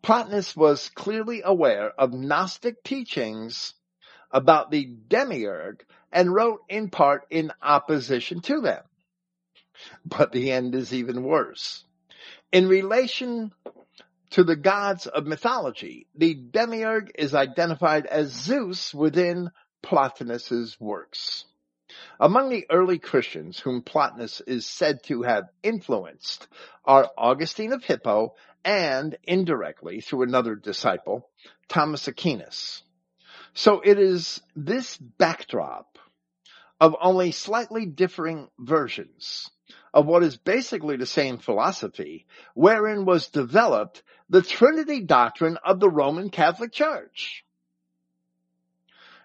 Plotinus was clearly aware of Gnostic teachings about the demiurge and wrote in part in opposition to them. But the end is even worse. In relation to the gods of mythology, the demiurge is identified as Zeus within Plotinus's works. Among the early Christians whom Plotinus is said to have influenced are Augustine of Hippo and indirectly through another disciple, Thomas Aquinas. So it is this backdrop of only slightly differing versions of what is basically the same philosophy wherein was developed the Trinity doctrine of the Roman Catholic Church.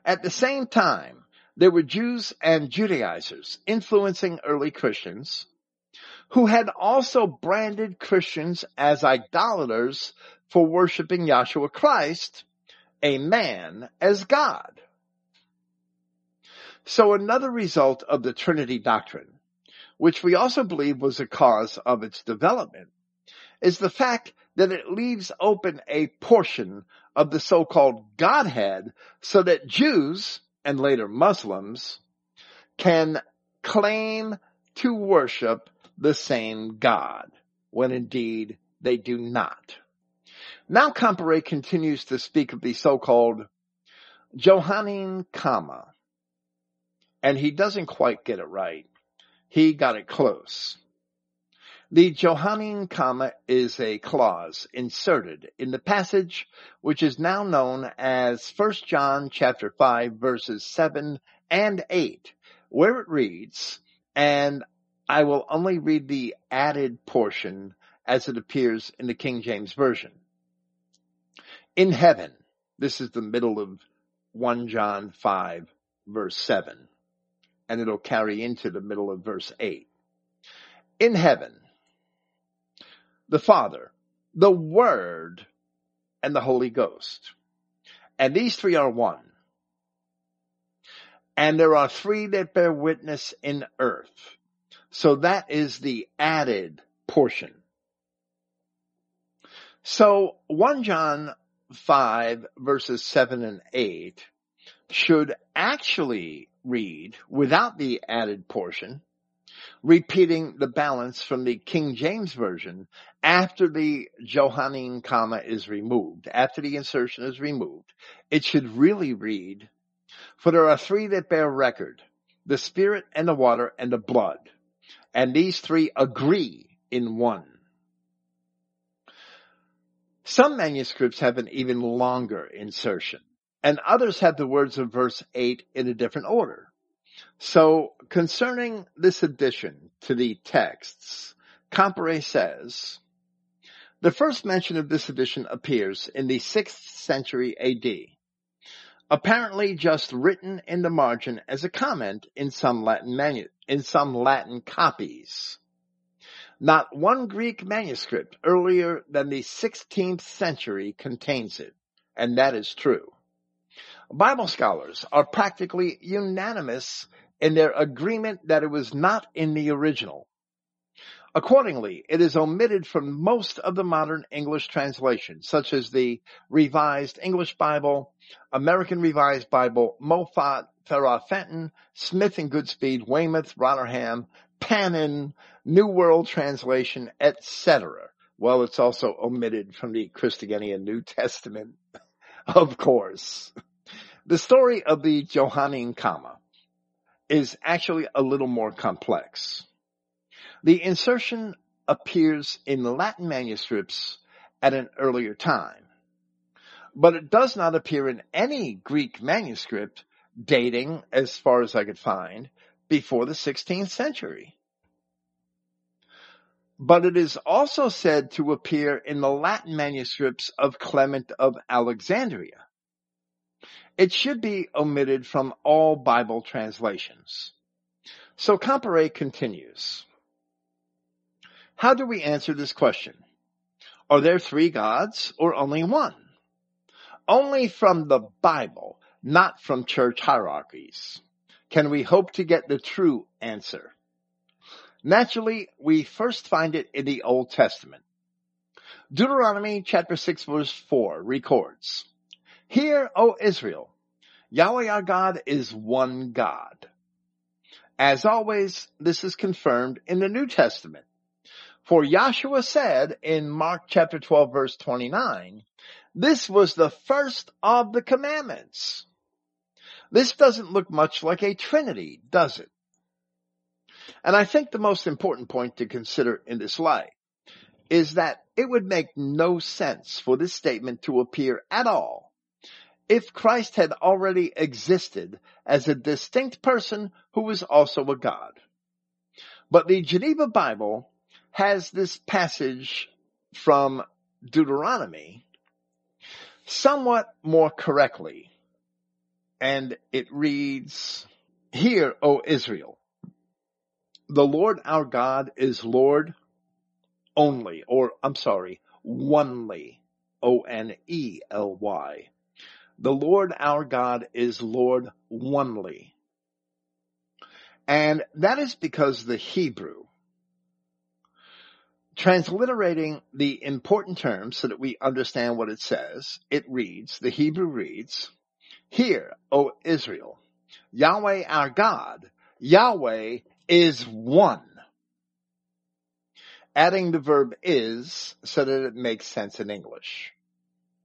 At the same time, there were Jews and Judaizers influencing early Christians who had also branded Christians as idolaters for worshiping Yahshua Christ a man as God. So another result of the Trinity doctrine, which we also believe was a cause of its development, is the fact that it leaves open a portion of the so-called Godhead so that Jews and later Muslims can claim to worship the same God when indeed they do not. Now Comparet continues to speak of the so-called Johannine comma, and he doesn't quite get it right. He got it close. The Johannine comma is a clause inserted in the passage which is now known as 1 John chapter 5 verses 7 and 8, where it reads, and I will only read the added portion as it appears in the King James Version in heaven. This is the middle of 1 John 5 verse 7 and it'll carry into the middle of verse 8. In heaven, the Father, the Word, and the Holy Ghost. And these three are one. And there are three that bear witness in earth. So that is the added portion. So 1 John 5 verses 7 and 8 should actually read without the added portion, repeating the balance from the King James Version after the Johannine comma is removed, after the insertion is removed. It should really read, for there are three that bear record, the Spirit and the water and the blood, and these three agree in one. Some manuscripts have an even longer insertion, and others have the words of verse 8 in a different order. So concerning this addition to the texts, Comparet says, the first mention of this addition appears in the 6th century AD, apparently just written in the margin as a comment in some Latin manu- in some Latin copies. Not one Greek manuscript earlier than the 16th century contains it, and that is true. Bible scholars are practically unanimous in their agreement that it was not in the original. Accordingly, it is omitted from most of the modern English translations, such as the Revised English Bible, American Revised Bible, Moffatt, Ferrar Fenton, Smith and Goodspeed, Weymouth, Rotherham, Panin, New World Translation, etc. Well, it's also omitted from the Christogenea New Testament, of course. The story of the Johannine comma is actually a little more complex. The insertion appears in Latin manuscripts at an earlier time, but it does not appear in any Greek manuscript dating, as far as I could find, before the 16th century. But it is also said to appear in the Latin manuscripts of Clement of Alexandria. It should be omitted from all Bible translations. So Comparet continues. How do we answer this question? Are there three gods or only one? Only from the Bible, not from church hierarchies, can we hope to get the true answer. Naturally, we first find it in the Old Testament. Deuteronomy chapter 6 verse 4 records, Hear, O Israel, Yahweh our God is one God. As always, this is confirmed in the New Testament. For Yahshua said in Mark chapter 12 verse 29, this was the first of the commandments. This doesn't look much like a trinity, does it? And I think the most important point to consider in this light is that it would make no sense for this statement to appear at all if Christ had already existed as a distinct person who was also a God. But the Geneva Bible has this passage from Deuteronomy somewhat more correctly. And it reads, Hear, O Israel, the Lord our God is Lord only, or I'm sorry, onely, O-N-E-L-Y. The Lord our God is Lord onely. And that is because the Hebrew, transliterating the important terms so that we understand what it says, it reads, the Hebrew reads, Hear, O Israel, Yahweh our God, Yahweh is one adding the verb is so that it makes sense in English.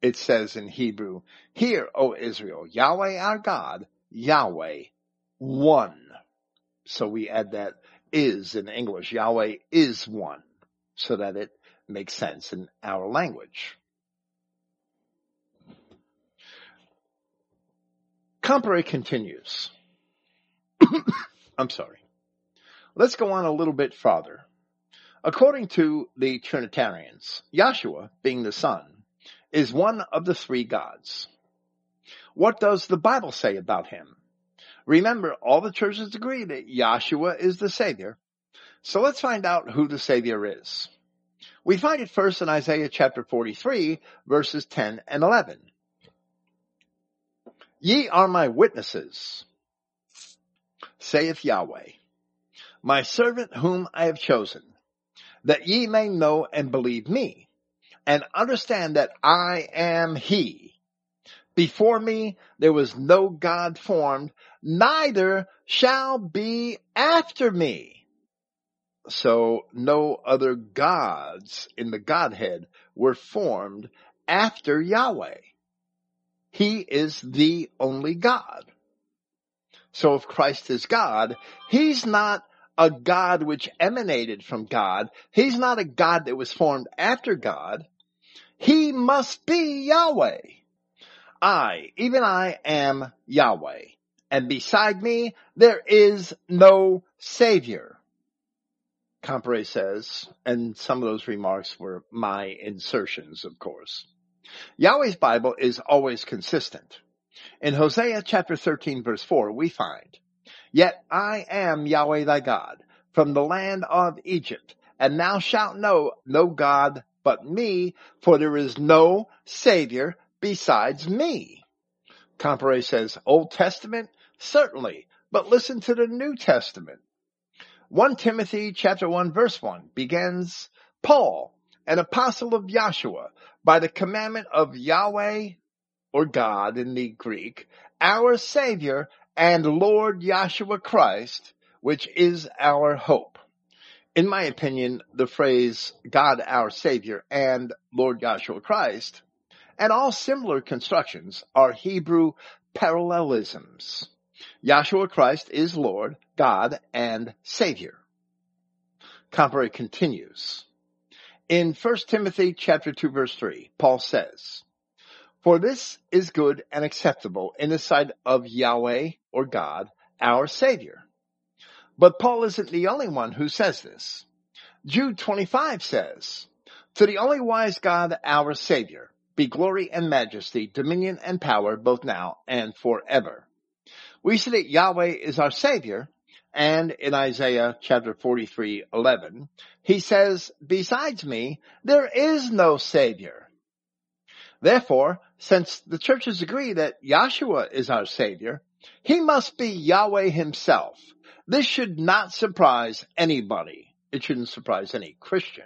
It says in Hebrew, Hear, O Israel, Yahweh our God, Yahweh, one. So we add that is in English. Yahweh is one so that it makes sense in our language. Comparet continues. I'm sorry. Let's go on a little bit farther. According to the Trinitarians, Yahshua, being the Son, is one of the three gods. What does the Bible say about him? Remember, all the churches agree that Yahshua is the Savior. So let's find out who the Savior is. We find it first in Isaiah chapter 43, verses 10 and 11. Ye are my witnesses, saith Yahweh, my servant whom I have chosen that ye may know and believe me and understand that I am he. Before me there was no God formed, neither shall be after me. So no other gods in the Godhead were formed after Yahweh. He is the only God. So if Christ is God, he's not a God which emanated from God. He's not a God that was formed after God. He must be Yahweh. I, even I am Yahweh. And beside me, there is no Savior. Comparet says, and some of those remarks were my insertions, of course. Yahweh's Bible is always consistent. In Hosea chapter 13 verse 4, we find, Yet I am Yahweh thy God from the land of Egypt, and thou shalt know no God but me, for there is no Savior besides me. Comparet says, Old Testament? Certainly, but listen to the New Testament. 1 Timothy chapter 1 verse 1 begins, Paul, an apostle of Yahshua, by the commandment of Yahweh, or God in the Greek, our Savior and Lord Yahshua Christ, which is our hope. In my opinion, the phrase God our Savior and Lord Yahshua Christ and all similar constructions are Hebrew parallelisms. Yahshua Christ is Lord, God, and Savior. Comparet continues. In 1 Timothy chapter 2 verse 3, Paul says, For this is good and acceptable in the sight of Yahweh or God, our Savior. But Paul isn't the only one who says this. Jude 25 says, To the only wise God, our Savior, be glory and majesty, dominion and power, both now and forever. We see that Yahweh is our Savior, and in Isaiah chapter 43, 11, he says, besides me, there is no Savior. Therefore, since the churches agree that Yahshua is our Savior, he must be Yahweh himself. This should not surprise anybody. It shouldn't surprise any Christian.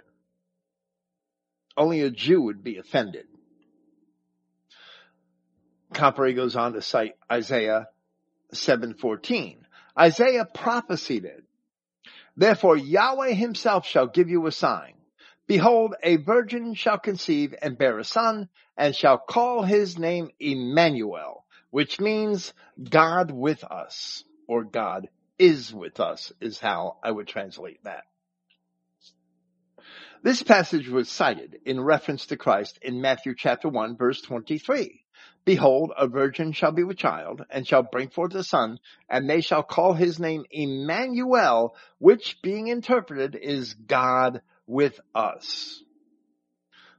Only a Jew would be offended. Comparet goes on to cite Isaiah 7:14. Isaiah prophesied it. Therefore Yahweh himself shall give you a sign. Behold, a virgin shall conceive and bear a son and shall call his name Emmanuel, which means God with us or God is with us is how I would translate that. This passage was cited in reference to Christ in Matthew chapter 1 verse 23. Behold, a virgin shall be with child and shall bring forth a son and they shall call his name Emmanuel, which being interpreted is God with us.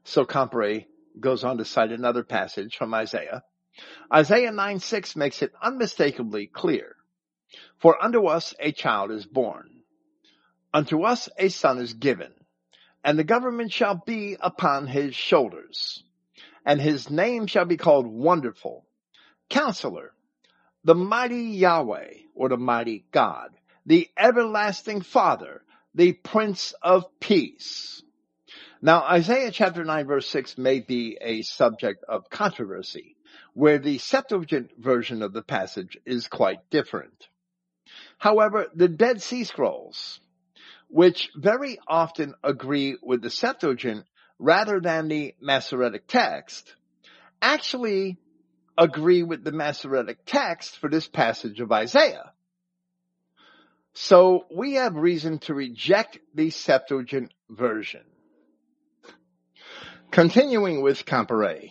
So Comparet goes on to cite another passage from Isaiah. Isaiah 9 6 makes it unmistakably clear. For unto us a child is born. Unto us a son is given and the government shall be upon his shoulders. And his name shall be called Wonderful, Counselor, the Mighty Yahweh, or the Mighty God, the Everlasting Father, the Prince of Peace. Now, Isaiah chapter 9 verse 6 may be a subject of controversy, where the Septuagint version of the passage is quite different. However, the Dead Sea Scrolls, which very often agree with the Septuagint rather than the Masoretic text, actually agree with the Masoretic text for this passage of Isaiah. So we have reason to reject the Septuagint version. Continuing with Comparet,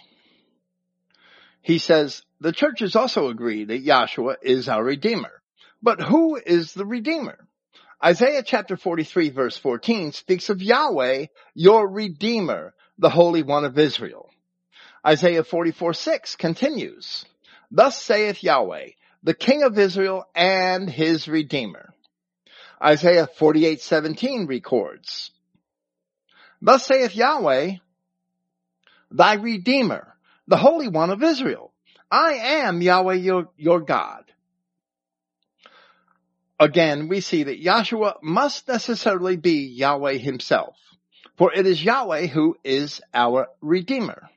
he says, the churches also agree that Yahshua is our Redeemer. But who is the Redeemer? Isaiah chapter 43 verse 14 speaks of Yahweh, your Redeemer, the Holy One of Israel. Isaiah 44 6 continues, Thus saith Yahweh, the King of Israel and his Redeemer. Isaiah 48 17 records, Thus saith Yahweh, thy Redeemer, the Holy One of Israel. I am Yahweh your, your God again, we see that Yahshua must necessarily be Yahweh himself, for it is Yahweh who is our Redeemer.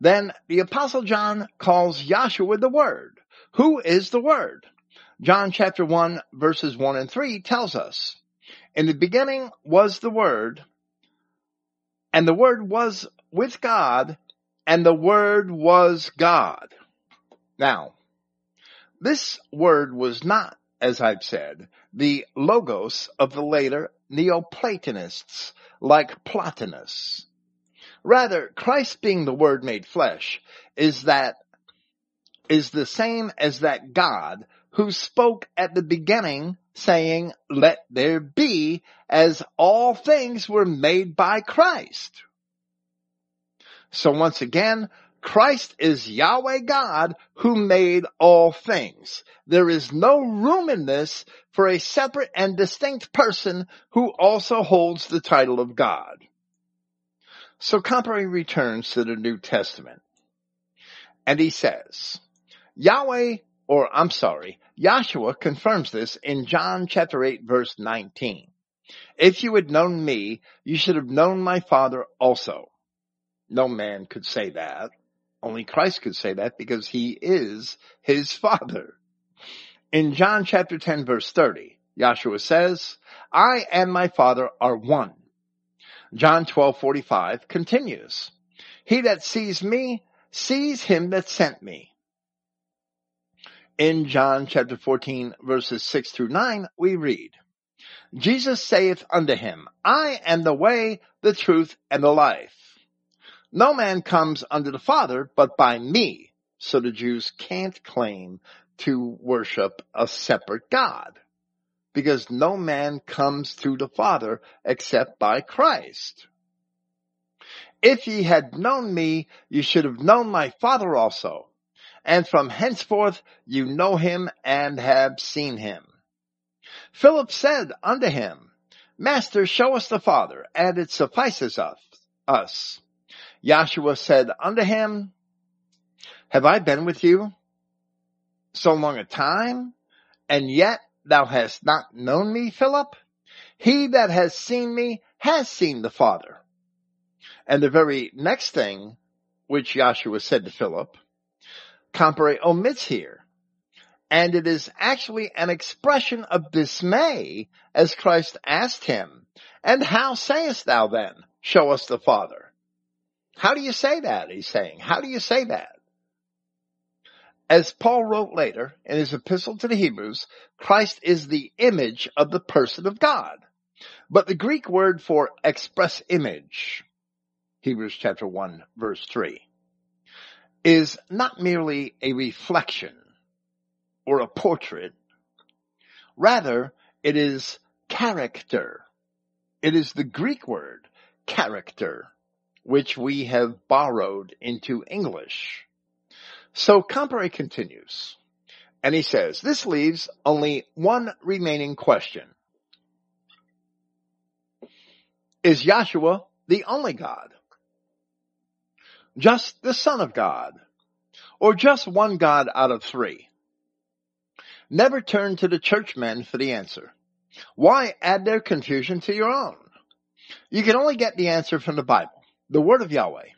Then the Apostle John calls Yahshua the Word. Who is the Word? John chapter 1 verses 1 and 3 tells us, In the beginning was the Word, and the Word was with God, and the Word was God. Now, this Word was not as I've said, the logos of the later Neoplatonists like Plotinus. Rather, Christ being the Word made flesh is that, is the same as that God who spoke at the beginning saying, let there be as all things were made by Christ. So once again, Christ is Yahweh God who made all things. There is no room in this for a separate and distinct person who also holds the title of God. So Comparet returns to the New Testament and he says, Yahweh, or I'm sorry, Yahshua confirms this in John chapter 8 verse 19. If you had known me, you should have known my father also. No man could say that. Only Christ could say that because he is his father. In John chapter 10 verse 30, Yahshua says, I and my father are one. John 12:45 continues, He that sees me sees him that sent me. In John chapter 14 verses 6 through 9 we read, Jesus saith unto him, I am the way, the truth, and the life. No man comes unto the Father but by me. So the Jews can't claim to worship a separate God because no man comes to the Father except by Christ. If ye had known me, you should have known my Father also. And from henceforth you know him and have seen him. Philip said unto him, Master, show us the Father, and it suffices us. Yahshua said unto him, Have I been with you so long a time, and yet thou hast not known me, Philip? He that has seen me has seen the Father. And the very next thing which Yahshua said to Philip, Comparet omits here. And it is actually an expression of dismay as Christ asked him, And how sayest thou then, show us the Father? How do you say that? He's saying, how do you say that? As Paul wrote later in his epistle to the Hebrews, Christ is the image of the person of God. But the Greek word for express image, Hebrews chapter 1 verse 3, is not merely a reflection or a portrait. Rather, it is character. It is the Greek word character, which we have borrowed into English. So Comparet continues, and he says, this leaves only one remaining question. Is Yahshua the only God? Just the Son of God? Or just one God out of three? Never turn to the churchmen for the answer. Why add their confusion to your own? You can only get the answer from the Bible, the Word of Yahweh.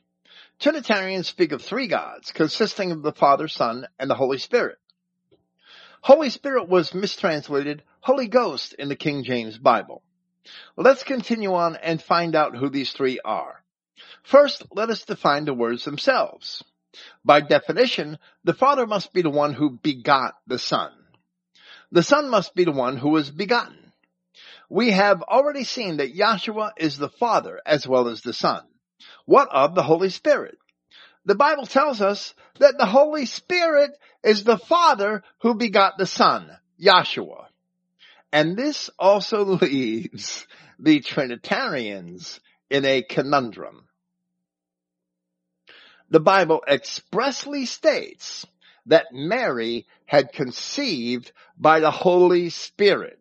Trinitarians speak of three gods consisting of the Father, Son, and the Holy Spirit. Holy Spirit was mistranslated Holy Ghost in the King James Bible. Let's continue on and find out who these three are. First, let us define the words themselves. By definition, the Father must be the one who begot the Son. The Son must be the one who was begotten. We have already seen that Yahshua is the Father as well as the Son. What of the Holy Spirit? The Bible tells us that the Holy Spirit is the Father who begot the Son, Yahshua. And this also leaves the Trinitarians in a conundrum. The Bible expressly states that Mary had conceived by the Holy Spirit.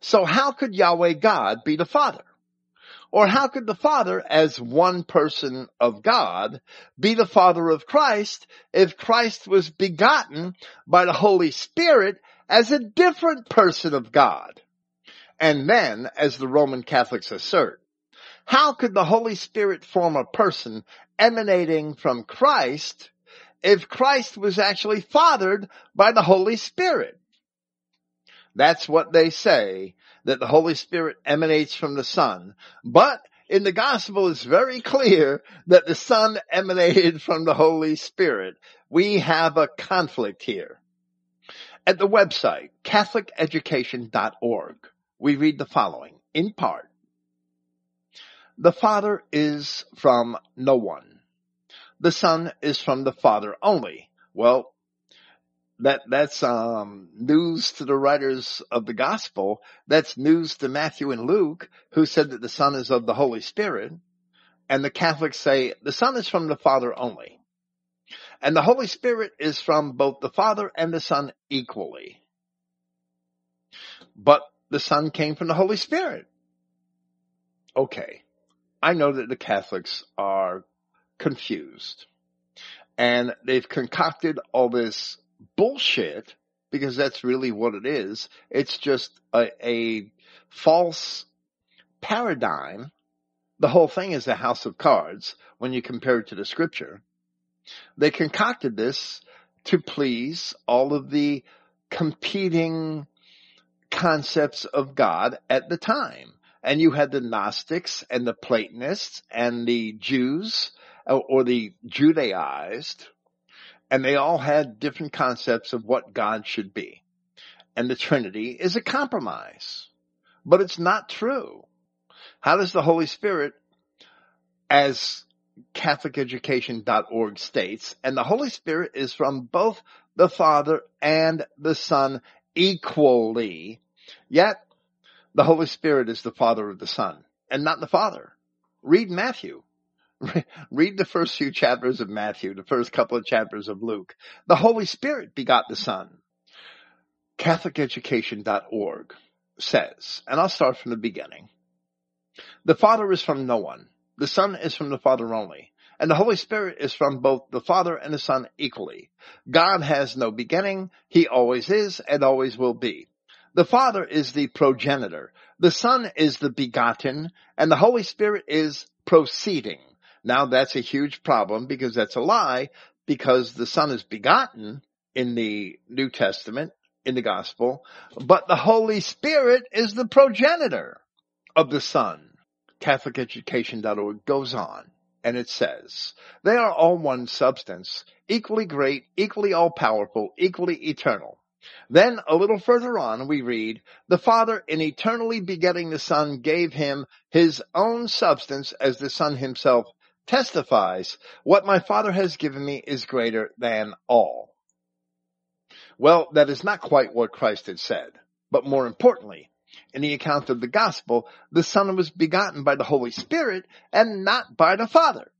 So how could Yahweh God be the Father? Or how could the Father, as one person of God, be the Father of Christ if Christ was begotten by the Holy Spirit as a different person of God? And then, as the Roman Catholics assert, how could the Holy Spirit form a person emanating from Christ if Christ was actually fathered by the Holy Spirit? That's what they say, that the Holy Spirit emanates from the Son. But in the gospel it's very clear that the Son emanated from the Holy Spirit. We have a conflict here. At the website, catholiceducation.org, we read the following, in part. The Father is from no one. The Son is from the Father only. Well, that that's um, news to the writers of the gospel. That's news to Matthew and Luke, who said that the Son is of the Holy Spirit, and the Catholics say the Son is from the Father only, and the Holy Spirit is from both the Father and the Son equally. But the Son came from the Holy Spirit. Okay, I know that the Catholics are confused. And they've concocted all this bullshit because that's really what it is. It's just a, a false paradigm. The whole thing is a house of cards when you compare it to the scripture. They concocted this to please all of the competing concepts of God at the time. And you had the Gnostics and the Platonists and the Jews uh, or the Judaized and they all had different concepts of what God should be. And the Trinity is a compromise. But it's not true. How does the Holy Spirit, as CatholicEducation.org states, and the Holy Spirit is from both the Father and the Son equally, yet the Holy Spirit is the Father of the Son and not the Father. Read Matthew. Read the first few chapters of Matthew, the first couple of chapters of Luke. The Holy Spirit begot the Son. CatholicEducation.org says, and I'll start from the beginning. The Father is from no one. The Son is from the Father only. And the Holy Spirit is from both the Father and the Son equally. God has no beginning. He always is and always will be. The Father is the progenitor. The Son is the begotten and the Holy Spirit is proceeding. Now that's a huge problem because that's a lie because the Son is begotten in the New Testament, in the Gospel, but the Holy Spirit is the progenitor of the Son. CatholicEducation.org goes on and it says, they are all one substance, equally great, equally all powerful, equally eternal. Then a little further on we read, the Father in eternally begetting the Son gave him his own substance as the Son himself testifies, what my Father has given me is greater than all. Well, that is not quite what Christ had said, but more importantly, in the account of the gospel, the Son was begotten by the Holy Spirit and not by the Father.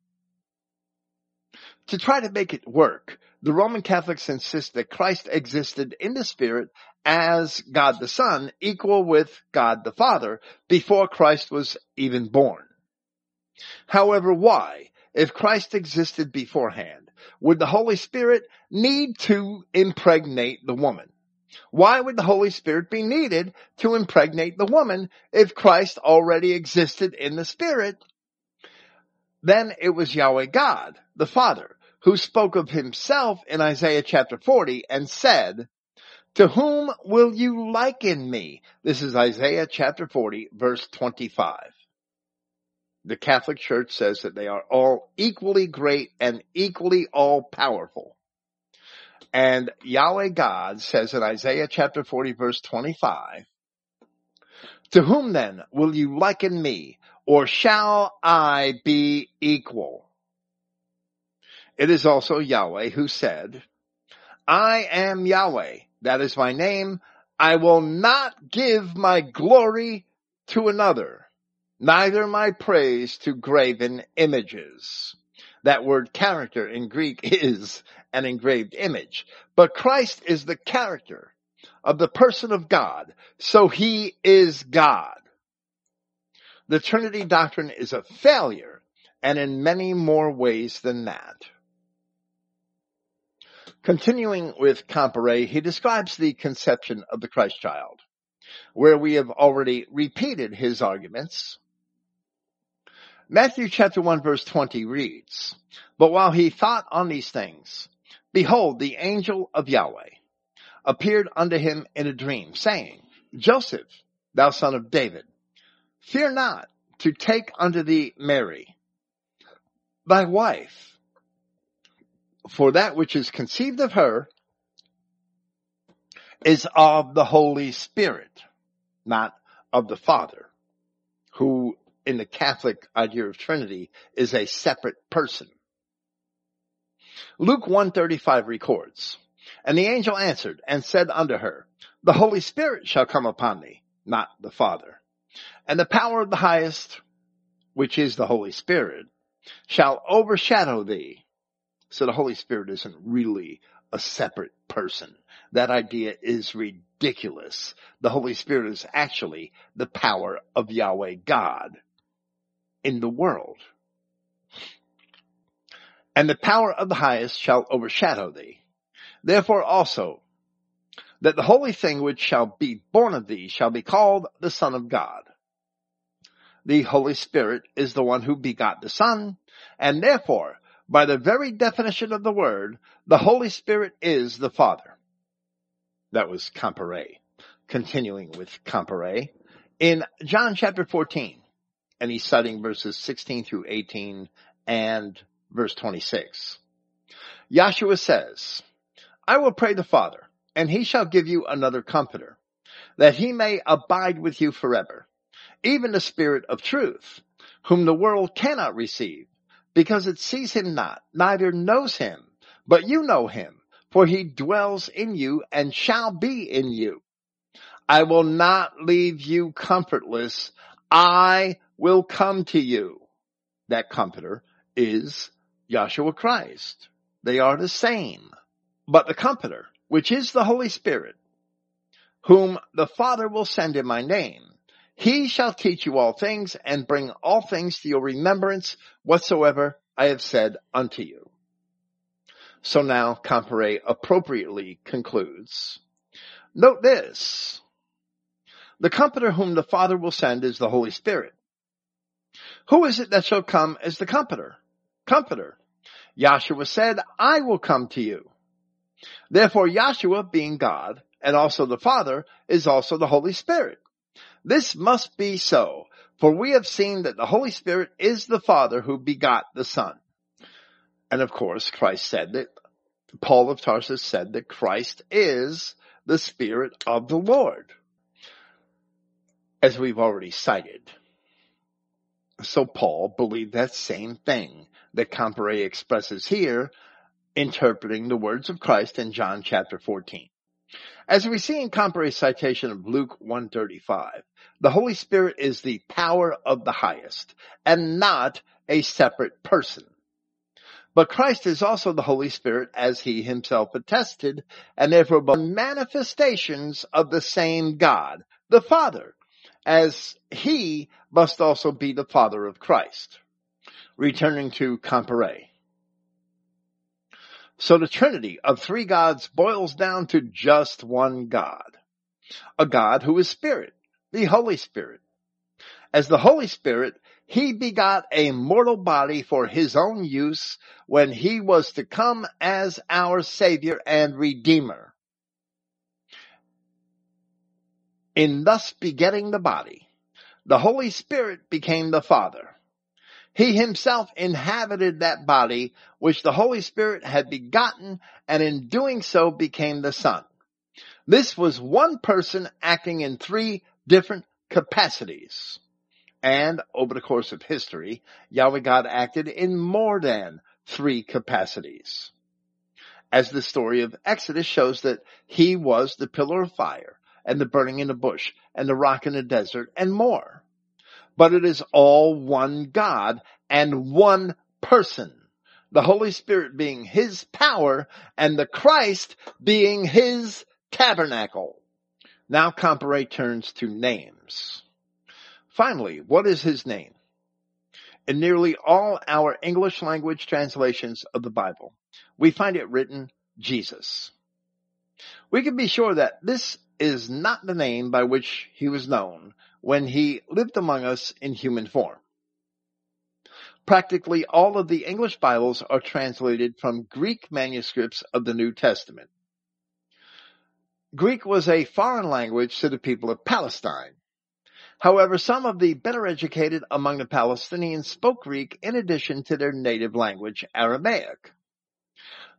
To try to make it work, the Roman Catholics insist that Christ existed in the Spirit as God the Son, equal with God the Father, before Christ was even born. However, why, if Christ existed beforehand, would the Holy Spirit need to impregnate the woman? Why would the Holy Spirit be needed to impregnate the woman if Christ already existed in the Spirit? Then it was Yahweh God, the Father, who spoke of himself in Isaiah chapter 40 and said, to whom will you liken me? This is Isaiah chapter 40 verse 25. The Catholic Church says that they are all equally great and equally all powerful. And Yahweh God says in Isaiah chapter 40 verse 25, to whom then will you liken me or shall I be equal? It is also Yahweh who said, I am Yahweh. That is my name. I will not give my glory to another, neither my praise to graven images. That word character in Greek is an engraved image. But Christ is the character of the person of God, so he is God. The Trinity doctrine is a failure, and in many more ways than that. Continuing with Comparet, he describes the conception of the Christ child, where we have already repeated his arguments. Matthew chapter 1 verse 20 reads, But while he thought on these things, behold, the angel of Yahweh appeared unto him in a dream, saying, Joseph, thou son of David, fear not to take unto thee Mary, thy wife, for that which is conceived of her is of the Holy Spirit, not of the Father, in the Catholic idea of Trinity is a separate person. Luke 135 records, And the angel answered and said unto her, The Holy Spirit shall come upon thee, not the Father. And the power of the highest, which is the Holy Spirit, shall overshadow thee. So the Holy Spirit isn't really a separate person. That idea is ridiculous. The Holy Spirit is actually the power of Yahweh God in the world and the power of the highest shall overshadow thee. Therefore also, that the holy thing which shall be born of thee shall be called the Son of God. The Holy Spirit is the one who begot the Son, and therefore, by the very definition of the word, the Holy Spirit is the Father. That was Comparet. Continuing with Comparet in John chapter 14, and he's citing verses 16 through 18 and verse 26. Yahshua says, I will pray the Father, and he shall give you another comforter, that he may abide with you forever, even the Spirit of truth, whom the world cannot receive, because it sees him not, neither knows him, but you know him, for he dwells in you and shall be in you. I will not leave you comfortless. I will come to you. That comforter is Yahshua Christ. They are the same. But the Comforter, which is the Holy Spirit, whom the Father will send in my name, he shall teach you all things and bring all things to your remembrance whatsoever I have said unto you. So now Comparet appropriately concludes. Note this. The Comforter whom the Father will send is the Holy Spirit. Who is it that shall come as the Comforter? Comforter. Yahshua said, I will come to you. Therefore Yahshua being God and also the Father is also the Holy Spirit. This must be so, for we have seen that the Holy Spirit is the Father who begot the Son. And of course, Christ said that, Paul of Tarsus said that Christ is the Spirit of the Lord, as we've already cited. So Paul believed that same thing that Comparet expresses here, interpreting the words of Christ in John chapter 14. As we see in Comparet's citation of Luke 135, the Holy Spirit is the power of the highest and not a separate person. But Christ is also the Holy Spirit as he himself attested and therefore both manifestations of the same God, the Father, as he must also be the Father of Christ. Returning to Comparet. So the Trinity of three gods boils down to just one God. A God who is Spirit, the Holy Spirit. As the Holy Spirit, he begot a mortal body for his own use when he was to come as our Savior and Redeemer. In thus begetting the body, the Holy Spirit became the Father. He himself inhabited that body which the Holy Spirit had begotten and in doing so became the Son. This was one person acting in three different capacities. And over the course of history, Yahweh God acted in more than three capacities. As the story of Exodus shows that he was the pillar of fire and the burning in the bush and the rock in the desert and more but it is all one God and one person. The Holy Spirit being His power and the Christ being His tabernacle. Now Comparet turns to names. Finally, what is His name? In nearly all our English language translations of the Bible, we find it written Jesus. We can be sure that this is not the name by which he was known when he lived among us in human form. Practically all of the English Bibles are translated from Greek manuscripts of the New Testament. Greek was a foreign language to the people of Palestine. However, some of the better educated among the Palestinians spoke Greek in addition to their native language, Aramaic.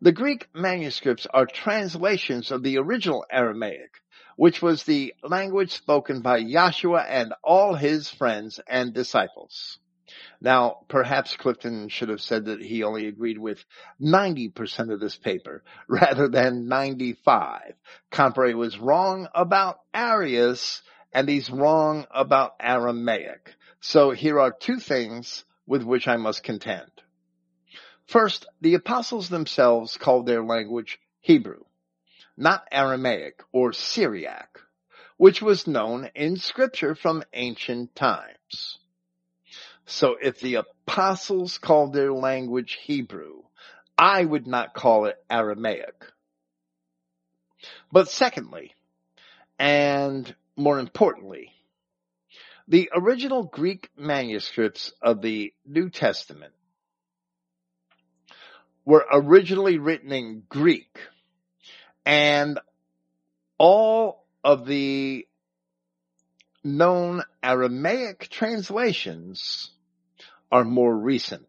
The Greek manuscripts are translations of the original Aramaic, which was the language spoken by Yahshua and all his friends and disciples. Now, perhaps Clifton should have said that he only agreed with 90% of this paper rather than 95. Comparet was wrong about Arius and he's wrong about Aramaic. So here are two things with which I must contend. First, the apostles themselves called their language Hebrew not Aramaic or Syriac, which was known in scripture from ancient times. So if the apostles called their language Hebrew, I would not call it Aramaic. But secondly, and more importantly, the original Greek manuscripts of the New Testament were originally written in Greek and all of the known Aramaic translations are more recent.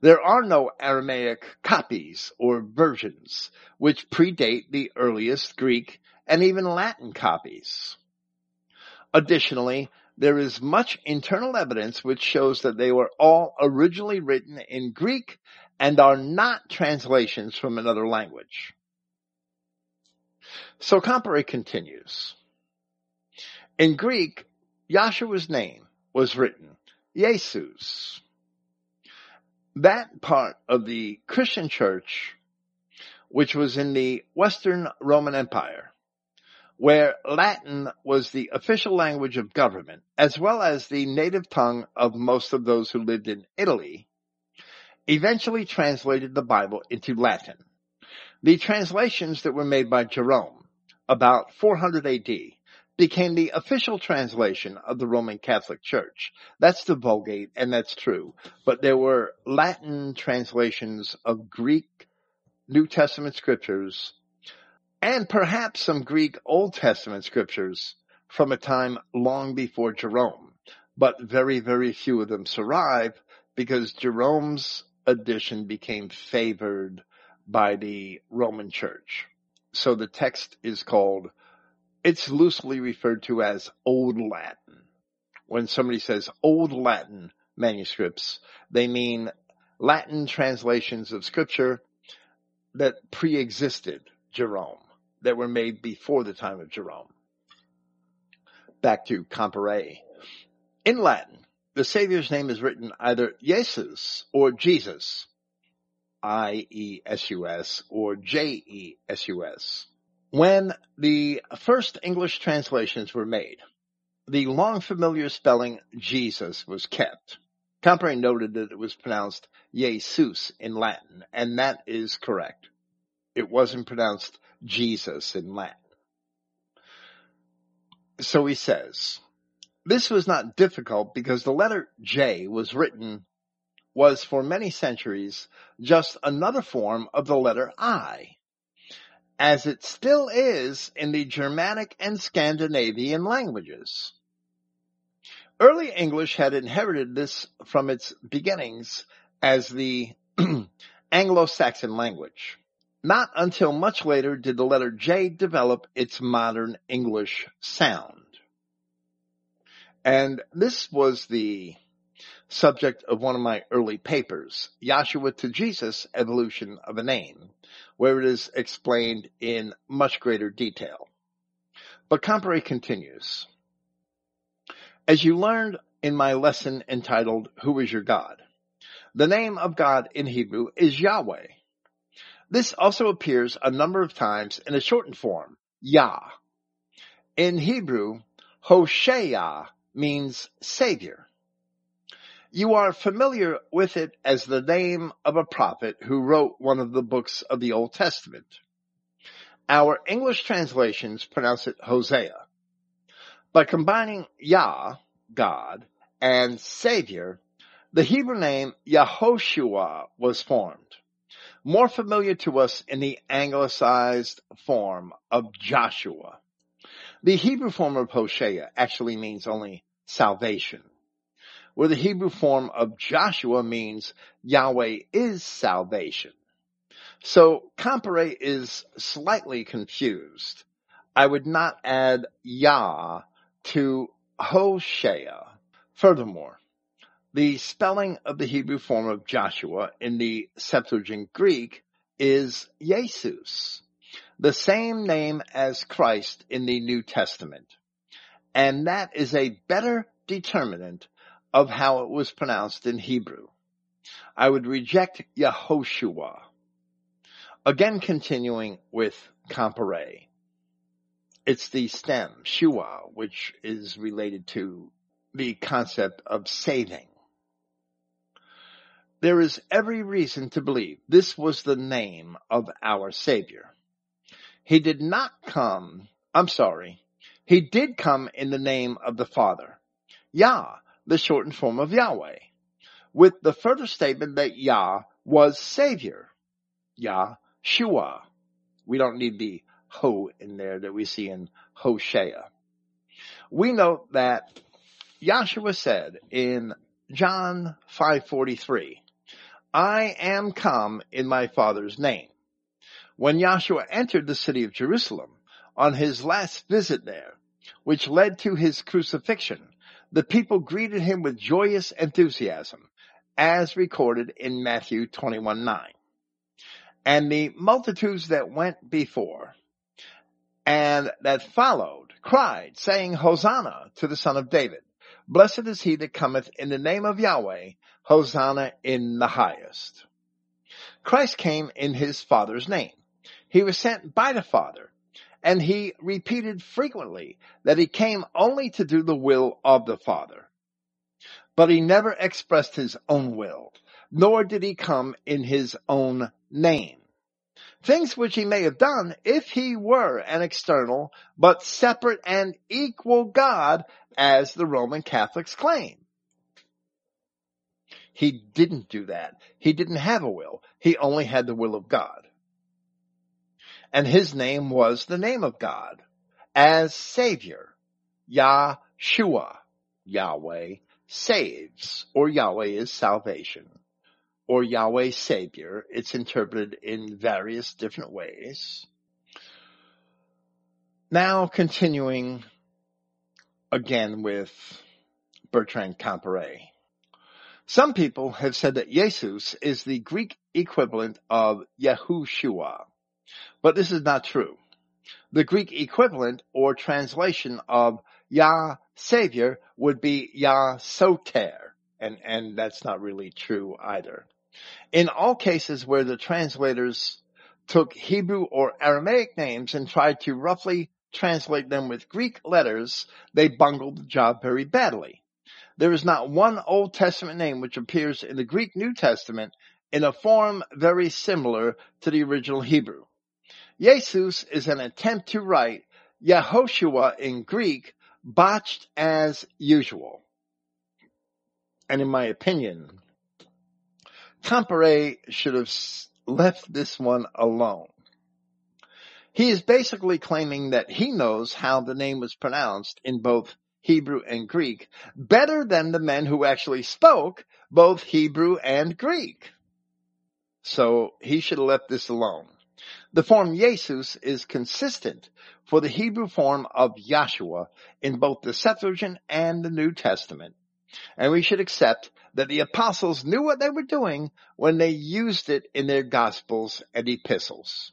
There are no Aramaic copies or versions which predate the earliest Greek and even Latin copies. Additionally, there is much internal evidence which shows that they were all originally written in Greek and are not translations from another language. So Comparet continues. In Greek, Yahshua's name was written Jesus. that part of the Christian church, which was in the Western Roman Empire, where Latin was the official language of government, as well as the native tongue of most of those who lived in Italy, eventually translated the Bible into Latin. The translations that were made by Jerome, about 400 AD, became the official translation of the Roman Catholic Church. That's the Vulgate, and that's true. But there were Latin translations of Greek New Testament scriptures and perhaps some Greek Old Testament scriptures from a time long before Jerome. But very, very few of them survive because Jerome's edition became favored by the Roman Church. So the text is called, it's loosely referred to as Old Latin. When somebody says Old Latin manuscripts, they mean Latin translations of scripture that pre-existed Jerome, that were made before the time of Jerome. Back to Comparet. In Latin, the Savior's name is written either Jesus or Jesus, I-E-S-U-S or J-E-S-U-S. When the first English translations were made, the long familiar spelling Jesus was kept. Comparet noted that it was pronounced Jesus in Latin, and that is correct. It wasn't pronounced Jesus in Latin. So he says, this was not difficult because the letter J was written, was for many centuries just another form of the letter I, as it still is in the Germanic and Scandinavian languages. Early English had inherited this from its beginnings as the Anglo-Saxon language. Not until much later did the letter J develop its modern English sound. And this was the subject of one of my early papers, Yahshua to Jesus, Evolution of a Name, where it is explained in much greater detail. But Comparet continues. As you learned in my lesson entitled, Who is your God? The name of God in Hebrew is Yahweh. This also appears a number of times in a shortened form, Yah. In Hebrew, Hosheah means savior. You are familiar with it as the name of a prophet who wrote one of the books of the Old Testament. Our English translations pronounce it Hosea. By combining Yah, God, and Savior, the Hebrew name Yahoshua was formed. More familiar to us in the anglicized form of Joshua. The Hebrew form of Hosea actually means only salvation, where the Hebrew form of Joshua means Yahweh is salvation. So Comparet is slightly confused. I would not add Yah to Hosea. Furthermore, the spelling of the Hebrew form of Joshua in the Septuagint Greek is Jesus, the same name as Christ in the New Testament and that is a better determinant of how it was pronounced in Hebrew. I would reject Yehoshua. Again continuing with Comparet. It's the stem, shua, which is related to the concept of saving. There is every reason to believe this was the name of our Savior. He did not come, I'm sorry, he did come in the name of the Father, Yah, the shortened form of Yahweh, with the further statement that Yah was Savior, Yah, Shua. We don't need the Ho in there that we see in Hosea. We note that Yahshua said in John 5:43, I am come in my Father's name. When Yahshua entered the city of Jerusalem on his last visit there, which led to his crucifixion, the people greeted him with joyous enthusiasm, as recorded in Matthew 21 9. And the multitudes that went before and that followed cried, saying, Hosanna to the son of David. Blessed is he that cometh in the name of Yahweh. Hosanna in the highest. Christ came in his Father's name. He was sent by the Father, and he repeated frequently that he came only to do the will of the Father. But he never expressed his own will, nor did he come in his own name. Things which he may have done if he were an external, but separate and equal God as the Roman Catholics claim. He didn't do that. He didn't have a will. He only had the will of God. And his name was the name of God as Savior. Yahshua. Yahweh saves, or Yahweh is salvation, or Yahweh Savior. It's interpreted in various different ways. Now continuing again with Bertrand Comparet. Some people have said that Jesus is the Greek equivalent of Yahushua, but this is not true. The Greek equivalent or translation of Yah Savior would be Yah Soter, and, and that's not really true either. In all cases where the translators took Hebrew or Aramaic names and tried to roughly translate them with Greek letters, they bungled the job very badly. There is not one Old Testament name which appears in the Greek New Testament in a form very similar to the original Hebrew. Jesus is an attempt to write Yehoshua in Greek, botched as usual. And in my opinion, Comparet should have left this one alone. He is basically claiming that he knows how the name was pronounced in both Hebrew and Greek better than the men who actually spoke both Hebrew and Greek. So he should have left this alone. The form Jesus is consistent for the Hebrew form of Yahshua in both the Septuagint and the New Testament. And we should accept that the apostles knew what they were doing when they used it in their gospels and epistles.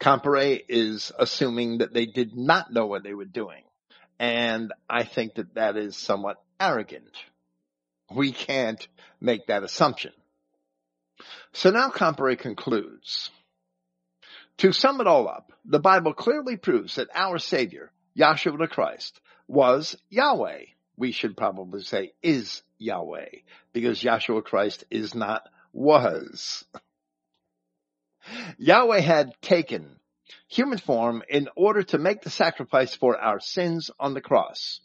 Comparet is assuming that they did not know what they were doing. And I think that that is somewhat arrogant. We can't make that assumption. So now Comparet concludes. To sum it all up, the Bible clearly proves that our Savior, Yahshua the Christ, was Yahweh. We should probably say is Yahweh, because Yahshua Christ is not was. Yahweh had taken human form in order to make the sacrifice for our sins on the cross.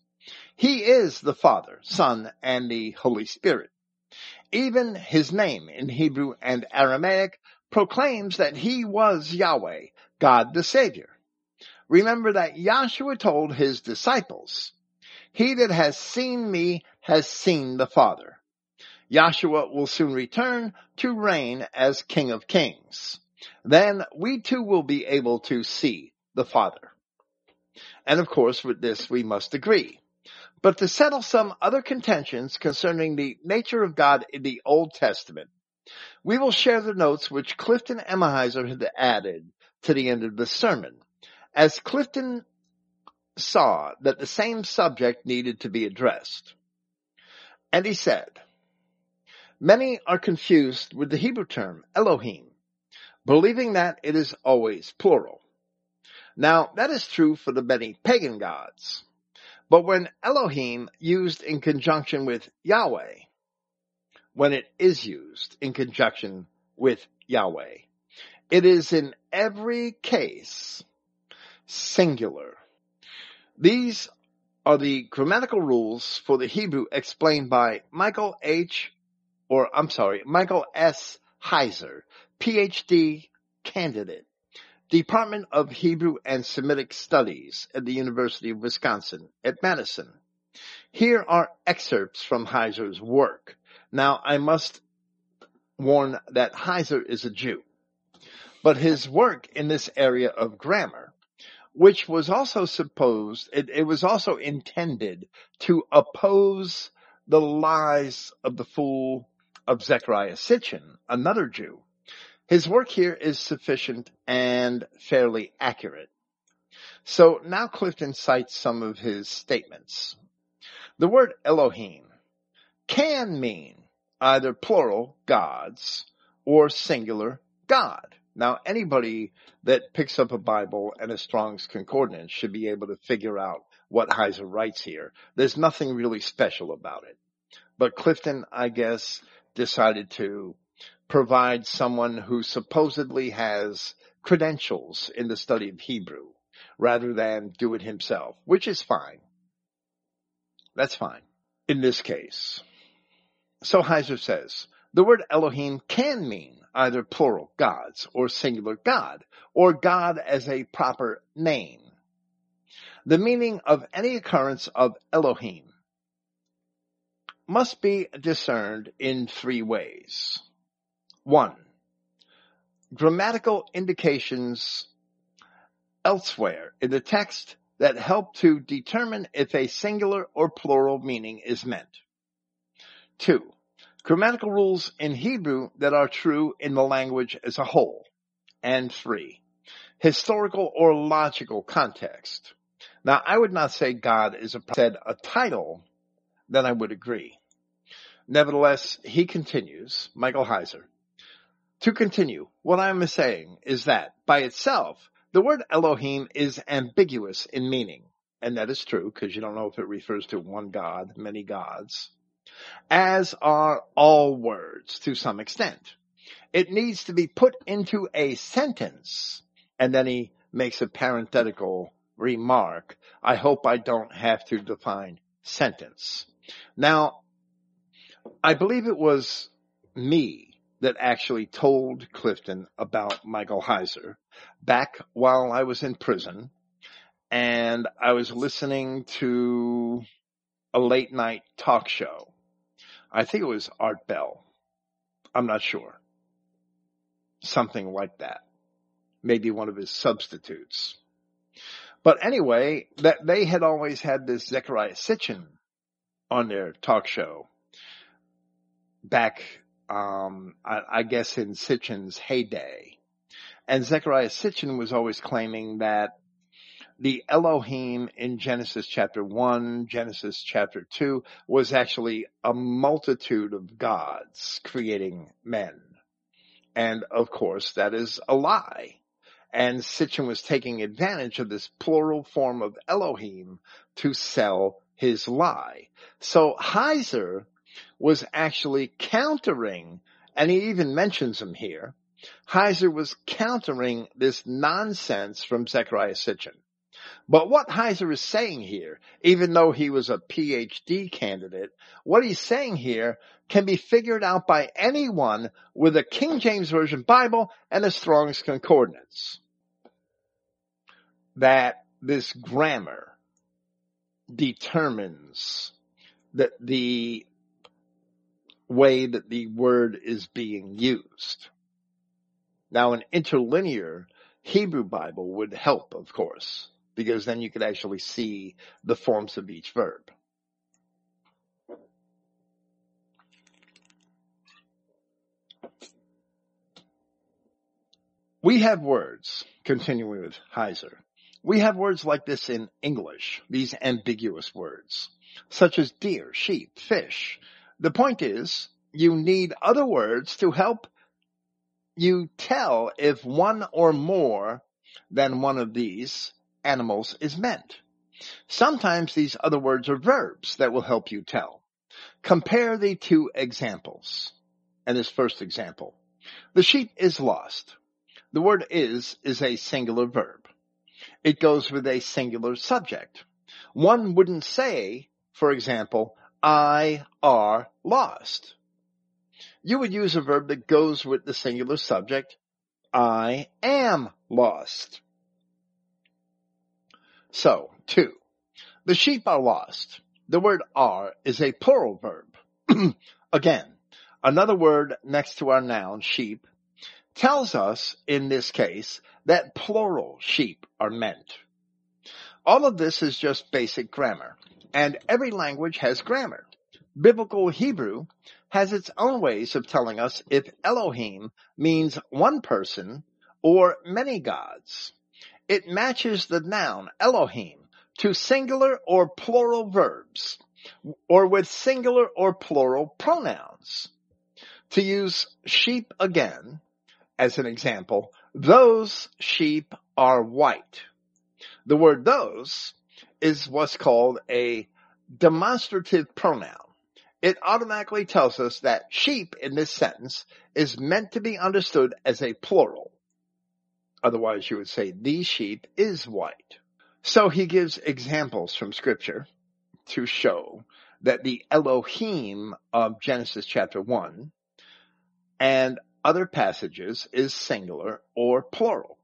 He is the Father, Son, and the Holy Spirit. Even his name in Hebrew and Aramaic proclaims that he was Yahweh, God the Savior. Remember that Yahshua told his disciples, he that has seen me has seen the Father. Yahshua will soon return to reign as King of Kings then we too will be able to see the Father. And of course, with this we must agree. But to settle some other contentions concerning the nature of God in the Old Testament, we will share the notes which Clifton Emahiser had added to the end of the sermon, as Clifton saw that the same subject needed to be addressed. And he said, Many are confused with the Hebrew term Elohim, believing that it is always plural. Now, that is true for the many pagan gods. But when Elohim used in conjunction with Yahweh, when it is used in conjunction with Yahweh, it is in every case singular. These are the grammatical rules for the Hebrew explained by Michael H. or I'm sorry, Michael S. Heiser, PhD candidate, Department of Hebrew and Semitic Studies at the University of Wisconsin at Madison. Here are excerpts from Heiser's work. Now, I must warn that Heiser is a Jew, but his work in this area of grammar, which was also supposed, it, it was also intended to oppose the lies of the fool of Zecharia Sitchin, another Jew, his work here is sufficient and fairly accurate. So now Clifton cites some of his statements. The word Elohim can mean either plural gods or singular God. Now, anybody that picks up a Bible and a Strong's Concordance should be able to figure out what Heiser writes here. There's nothing really special about it. But Clifton, I guess, decided to provide someone who supposedly has credentials in the study of Hebrew rather than do it himself, which is fine. That's fine in this case. So Heiser says, the word Elohim can mean either plural gods or singular God or God as a proper name. The meaning of any occurrence of Elohim must be discerned in three ways. One, grammatical indications elsewhere in the text that help to determine if a singular or plural meaning is meant. Two, grammatical rules in Hebrew that are true in the language as a whole. And three, historical or logical context. Now, I would not say God is a, said a title, then I would agree. Nevertheless, he continues, Michael Heiser, to continue, what I am saying is that by itself, the word Elohim is ambiguous in meaning. And that is true because you don't know if it refers to one God, many gods, as are all words to some extent. It needs to be put into a sentence. And then he makes a parenthetical remark. I hope I don't have to define sentence. Now, I believe it was me that actually told Clifton about Michael Heiser back while I was in prison. And I was listening to a late night talk show. I think it was Art Bell. I'm not sure. Something like that. Maybe one of his substitutes. But anyway, that they had always had this Zecharia Sitchin on their talk show back um, I, I, guess in Sitchin's heyday. And Zecharia Sitchin was always claiming that the Elohim in Genesis chapter 1, Genesis chapter 2 was actually a multitude of gods creating men. And of course, that is a lie. And Sitchin was taking advantage of this plural form of Elohim to sell his lie. So Heiser was actually countering, and he even mentions him here, Heiser was countering this nonsense from Zecharia Sitchin. But what Heiser is saying here, even though he was a PhD candidate, what he's saying here can be figured out by anyone with a King James Version Bible and a Strong's Concordance. That this grammar determines that the way that the word is being used. Now an interlinear Hebrew Bible would help, of course, because then you could actually see the forms of each verb. We have words, continuing with Heiser, we have words like this in English, these ambiguous words, such as deer, sheep, fish, the point is, you need other words to help you tell if one or more than one of these animals is meant. Sometimes these other words are verbs that will help you tell. Compare the two examples. And this first example. The sheep is lost. The word is is a singular verb. It goes with a singular subject. One wouldn't say, for example, I are lost. You would use a verb that goes with the singular subject. I am lost. So, two, the sheep are lost. The word are is a plural verb. Again, another word next to our noun sheep tells us in this case that plural sheep are meant. All of this is just basic grammar. And every language has grammar. Biblical Hebrew has its own ways of telling us if Elohim means one person or many gods. It matches the noun Elohim to singular or plural verbs or with singular or plural pronouns. To use sheep again as an example, those sheep are white. The word those is what's called a demonstrative pronoun. It automatically tells us that sheep in this sentence is meant to be understood as a plural. Otherwise you would say the sheep is white. So he gives examples from scripture to show that the Elohim of Genesis chapter 1 and other passages is singular or plural.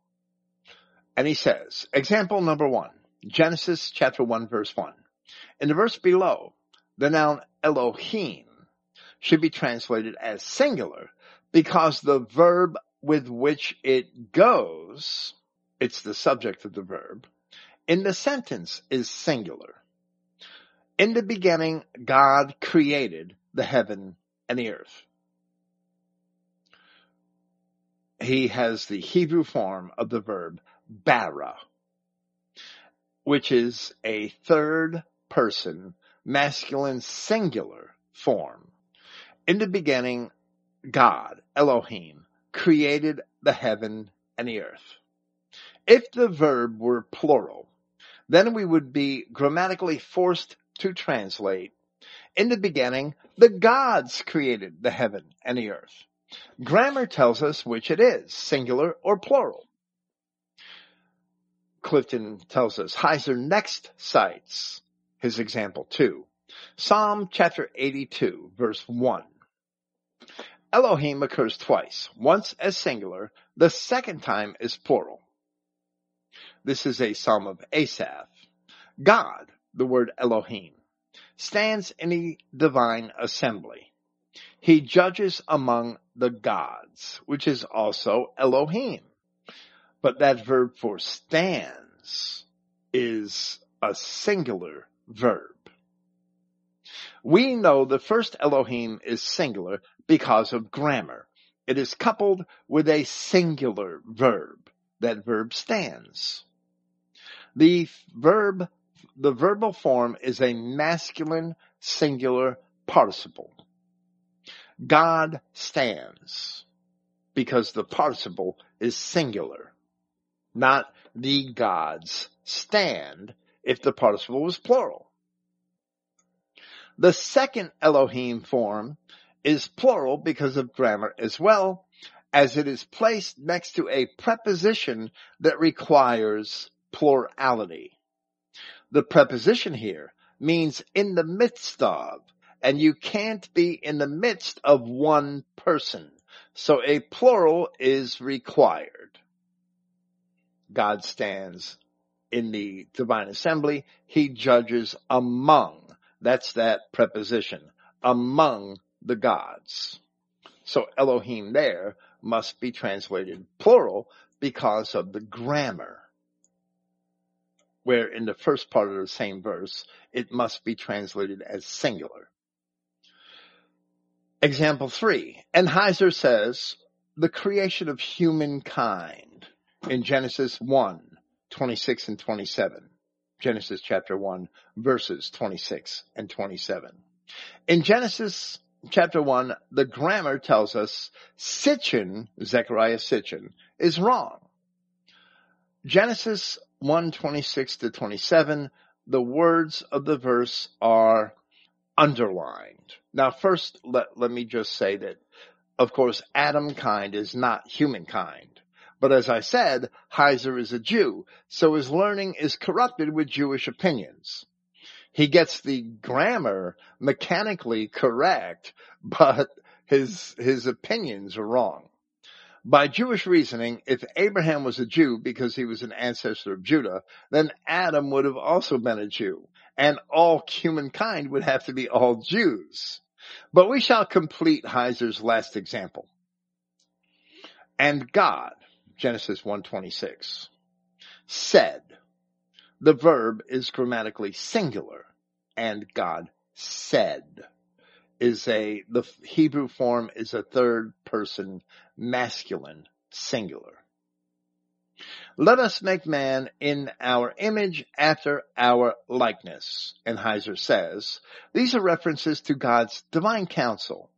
And he says, example number one, Genesis chapter 1 verse 1. In the verse below, the noun Elohim should be translated as singular because the verb with which it goes, it's the subject of the verb, in the sentence is singular. In the beginning, God created the heaven and the earth. He has the Hebrew form of the verb bara, which is a third person masculine singular form. In the beginning, God, Elohim, created the heaven and the earth. If the verb were plural, then we would be grammatically forced to translate. In the beginning, the gods created the heaven and the earth. Grammar tells us which it is, singular or plural. Clifton tells us Heiser next cites his example too. Psalm chapter 82 verse 1. Elohim occurs twice, once as singular, the second time is plural. This is a psalm of Asaph. God, the word Elohim, stands in the divine assembly. He judges among the gods, which is also Elohim. But that verb for stands is a singular verb. We know the first Elohim is singular because of grammar. It is coupled with a singular verb. That verb stands. The verb, the verbal form is a masculine singular participle. God stands because the participle is singular, not the gods stand if the participle was plural. The second Elohim form is plural because of grammar as well, as it is placed next to a preposition that requires plurality. The preposition here means in the midst of, and you can't be in the midst of one person. So a plural is required. God stands in the divine assembly. He judges among. That's that preposition. Among the gods. So Elohim there must be translated plural because of the grammar. Where in the first part of the same verse, it must be translated as singular. Example three, and Heiser says, the creation of humankind in Genesis 1, 26 and 27. Genesis chapter 1, verses 26 and 27. In Genesis chapter 1, the grammar tells us Sitchin, Zecharia Sitchin, is wrong. Genesis 1, 26 to 27, the words of the verse are underlined. Now first, let, let me just say that, of course, Adam kind is not humankind. But as I said, Heiser is a Jew, so his learning is corrupted with Jewish opinions. He gets the grammar mechanically correct, but his, his opinions are wrong. By Jewish reasoning, if Abraham was a Jew because he was an ancestor of Judah, then Adam would have also been a Jew, and all humankind would have to be all Jews. But we shall complete Heiser's last example. And God, Genesis 126, said, the verb is grammatically singular and God said is a, the Hebrew form is a third person masculine singular. Let us make man in our image after our likeness. And Heiser says, these are references to God's divine council,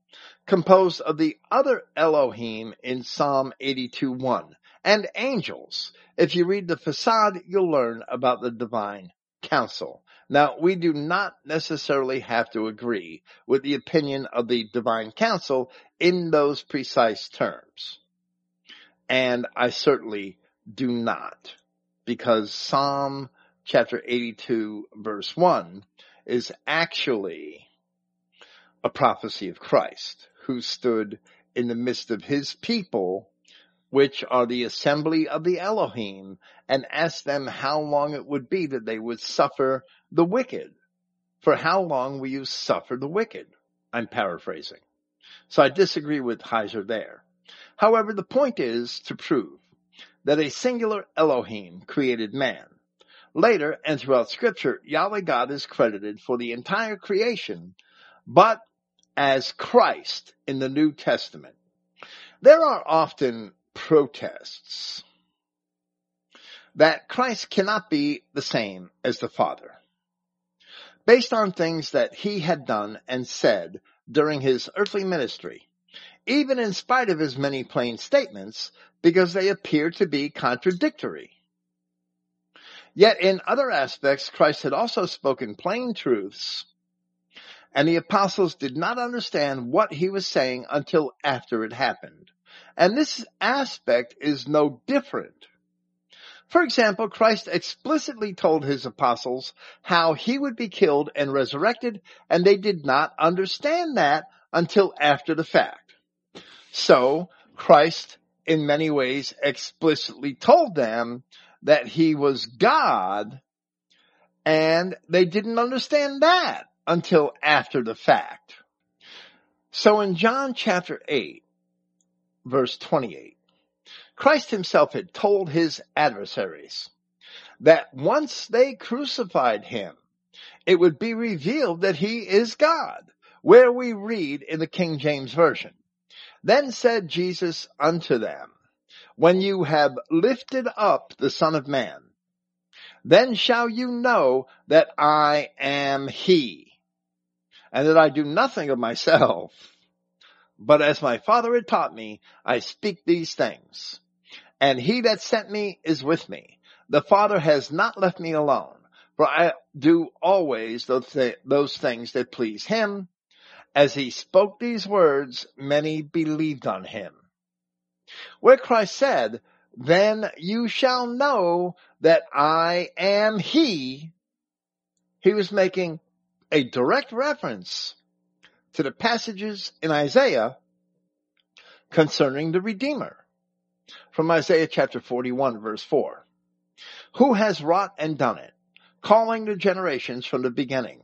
composed of the other Elohim in Psalm 82-1 and angels. If you read the facade, you'll learn about the divine council. Now, we do not necessarily have to agree with the opinion of the divine council in those precise terms. And I certainly do not because Psalm chapter 82 verse 1 is actually a prophecy of Christ who stood in the midst of his people which are the assembly of the Elohim, and asked them how long it would be that they would suffer the wicked. For how long will you suffer the wicked? I'm paraphrasing. So I disagree with Heiser there. However, the point is to prove that a singular Elohim created man. Later and throughout scripture, Yahweh God is credited for the entire creation, but as Christ in the New Testament. There are often protests that Christ cannot be the same as the Father. Based on things that he had done and said during his earthly ministry, even in spite of his many plain statements, because they appear to be contradictory. Yet in other aspects, Christ had also spoken plain truths, and the apostles did not understand what he was saying until after it happened. And this aspect is no different. For example, Christ explicitly told his apostles how he would be killed and resurrected, and they did not understand that until after the fact. So, Christ in many ways explicitly told them that he was God, and they didn't understand that until after the fact. So in John chapter 8, verse 28. Christ himself had told his adversaries that once they crucified him, it would be revealed that he is God, where we read in the King James Version. Then said Jesus unto them, When you have lifted up the Son of Man, then shall you know that I am he, and that I do nothing of myself, but as my father had taught me, I speak these things. And he that sent me is with me. The father has not left me alone, for I do always those, th- those things that please him. As he spoke these words, many believed on him. Where Christ said, then you shall know that I am he, he was making a direct reference to the passages in Isaiah concerning the Redeemer. From Isaiah chapter 41 verse 4. Who has wrought and done it, calling the generations from the beginning?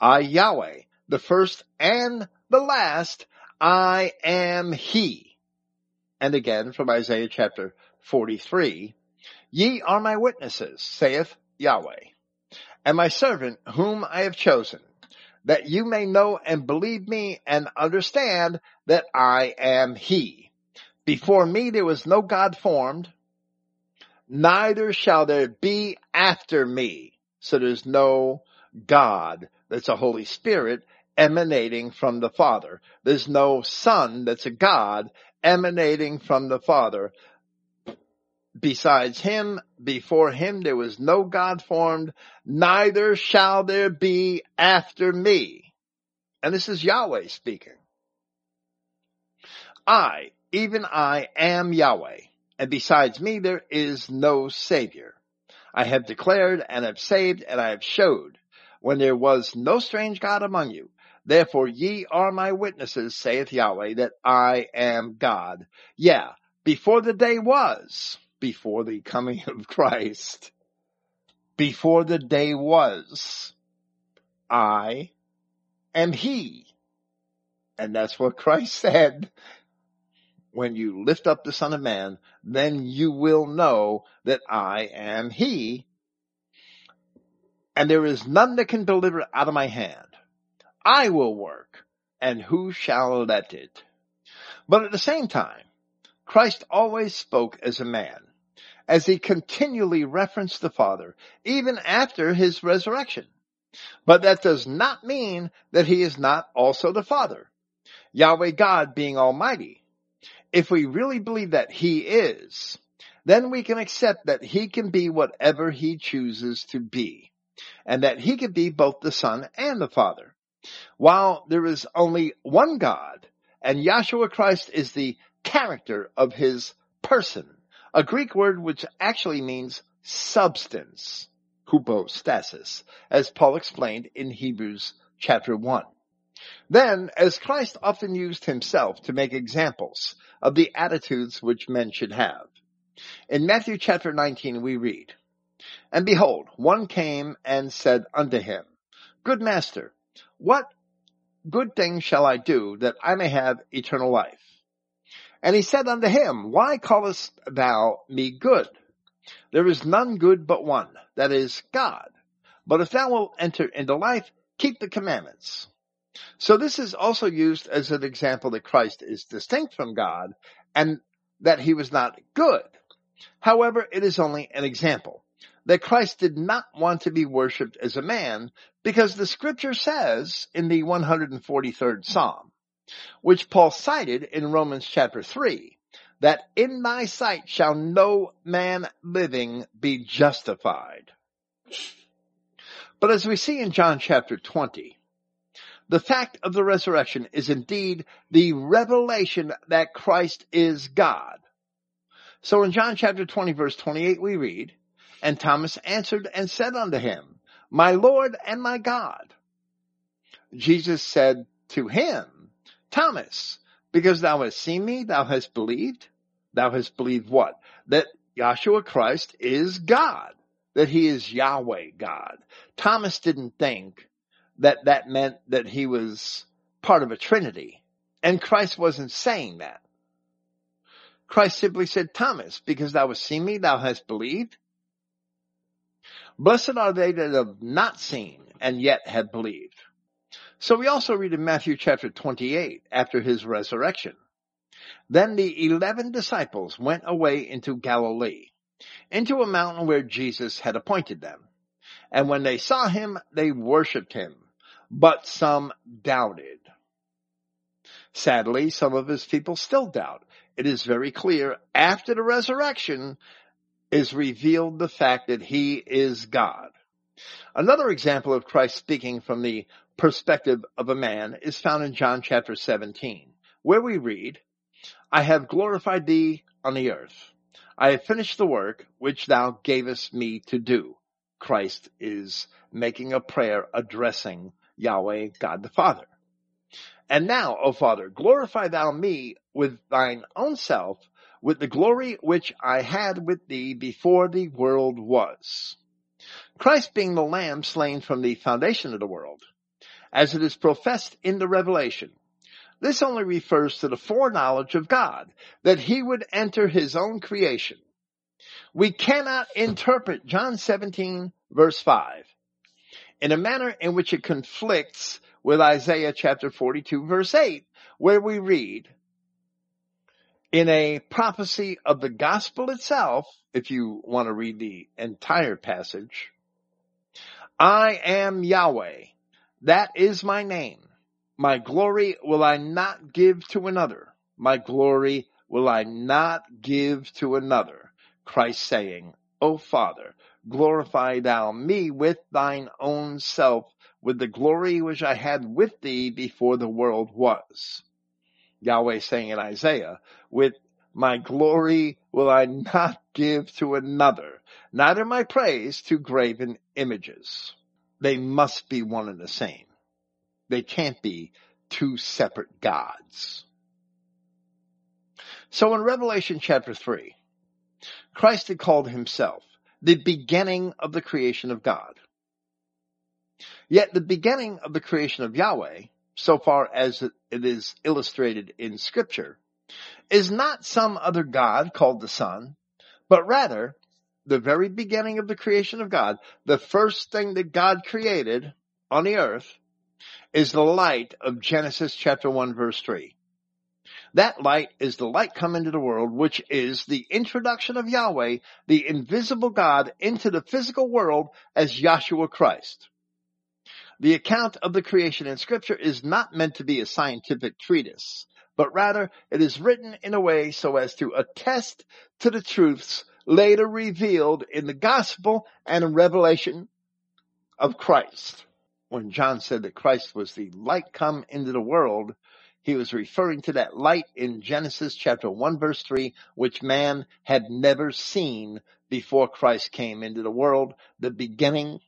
I Yahweh, the first and the last, I am He. And again from Isaiah chapter 43, Ye are my witnesses, saith Yahweh, and my servant whom I have chosen, that you may know and believe me and understand that I am he. Before me there was no God formed, neither shall there be after me. So there's no God that's a Holy Spirit emanating from the Father. There's no Son that's a God emanating from the Father. Besides him, before him there was no God formed, neither shall there be after me. And this is Yahweh speaking. I, even I, am Yahweh, and besides me there is no Savior. I have declared and have saved and I have showed when there was no strange God among you. Therefore ye are my witnesses, saith Yahweh, that I am God. Yeah, before the day was before the coming of Christ, before the day was, I am He. And that's what Christ said. When you lift up the Son of Man, then you will know that I am He. And there is none that can deliver out of my hand. I will work, and who shall let it? But at the same time, Christ always spoke as a man as he continually referenced the Father even after his resurrection. But that does not mean that he is not also the Father. Yahweh God being Almighty. If we really believe that he is, then we can accept that he can be whatever he chooses to be, and that he can be both the Son and the Father. While there is only one God, and Yahshua Christ is the character of his person, a Greek word which actually means substance, hypostasis, as Paul explained in Hebrews chapter 1. Then, as Christ often used himself to make examples of the attitudes which men should have, in Matthew chapter 19 we read, And behold, one came and said unto him, Good master, what good thing shall I do that I may have eternal life? And he said unto him, Why callest thou me good? There is none good but one, that is God. But if thou wilt enter into life, keep the commandments. So this is also used as an example that Christ is distinct from God and that he was not good. However, it is only an example that Christ did not want to be worshiped as a man because the scripture says in the 143rd Psalm, which Paul cited in Romans chapter 3, that in thy sight shall no man living be justified. But as we see in John chapter 20, the fact of the resurrection is indeed the revelation that Christ is God. So in John chapter 20 verse 28 we read, And Thomas answered and said unto him, My Lord and my God. Jesus said to him, Thomas, because thou hast seen me, thou hast believed. Thou hast believed what? That Yahshua Christ is God. That he is Yahweh God. Thomas didn't think that that meant that he was part of a trinity. And Christ wasn't saying that. Christ simply said, Thomas, because thou hast seen me, thou hast believed. Blessed are they that have not seen and yet have believed. So we also read in Matthew chapter 28 after his resurrection. Then the eleven disciples went away into Galilee, into a mountain where Jesus had appointed them. And when they saw him, they worshipped him, but some doubted. Sadly, some of his people still doubt it is very clear after the resurrection is revealed the fact that he is God. Another example of Christ speaking from the perspective of a man is found in John chapter 17, where we read, I have glorified thee on the earth. I have finished the work which thou gavest me to do. Christ is making a prayer addressing Yahweh, God the Father. And now, O Father, glorify thou me with thine own self, with the glory which I had with thee before the world was. Christ being the lamb slain from the foundation of the world, as it is professed in the revelation. This only refers to the foreknowledge of God, that he would enter his own creation. We cannot interpret John 17 verse 5 in a manner in which it conflicts with Isaiah chapter 42 verse 8, where we read, in a prophecy of the gospel itself, if you want to read the entire passage, I am Yahweh. That is my name. My glory will I not give to another. My glory will I not give to another. Christ saying, O Father, glorify thou me with thine own self with the glory which I had with thee before the world was. Yahweh saying in Isaiah, with my glory will I not give to another, neither my praise to graven images. They must be one and the same. They can't be two separate gods. So in Revelation chapter 3, Christ had called himself the beginning of the creation of God. Yet the beginning of the creation of Yahweh, so far as it is illustrated in scripture, is not some other God called the Son, but rather the very beginning of the creation of God, the first thing that God created on the earth is the light of Genesis chapter 1 verse 3. That light is the light come into the world, which is the introduction of Yahweh, the invisible God, into the physical world as Yahshua Christ. The account of the creation in scripture is not meant to be a scientific treatise, but rather it is written in a way so as to attest to the truths later revealed in the gospel and in revelation of Christ. When John said that Christ was the light come into the world, he was referring to that light in Genesis chapter 1 verse 3, which man had never seen before Christ came into the world, the beginning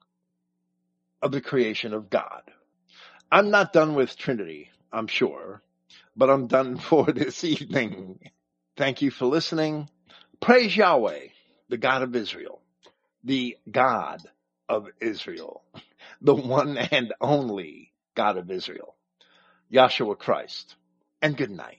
of the creation of God. I'm not done with Trinity, I'm sure, but I'm done for this evening. Thank you for listening. Praise Yahweh, the God of Israel, the God of Israel, the one and only God of Israel, Yahshua Christ, and good night.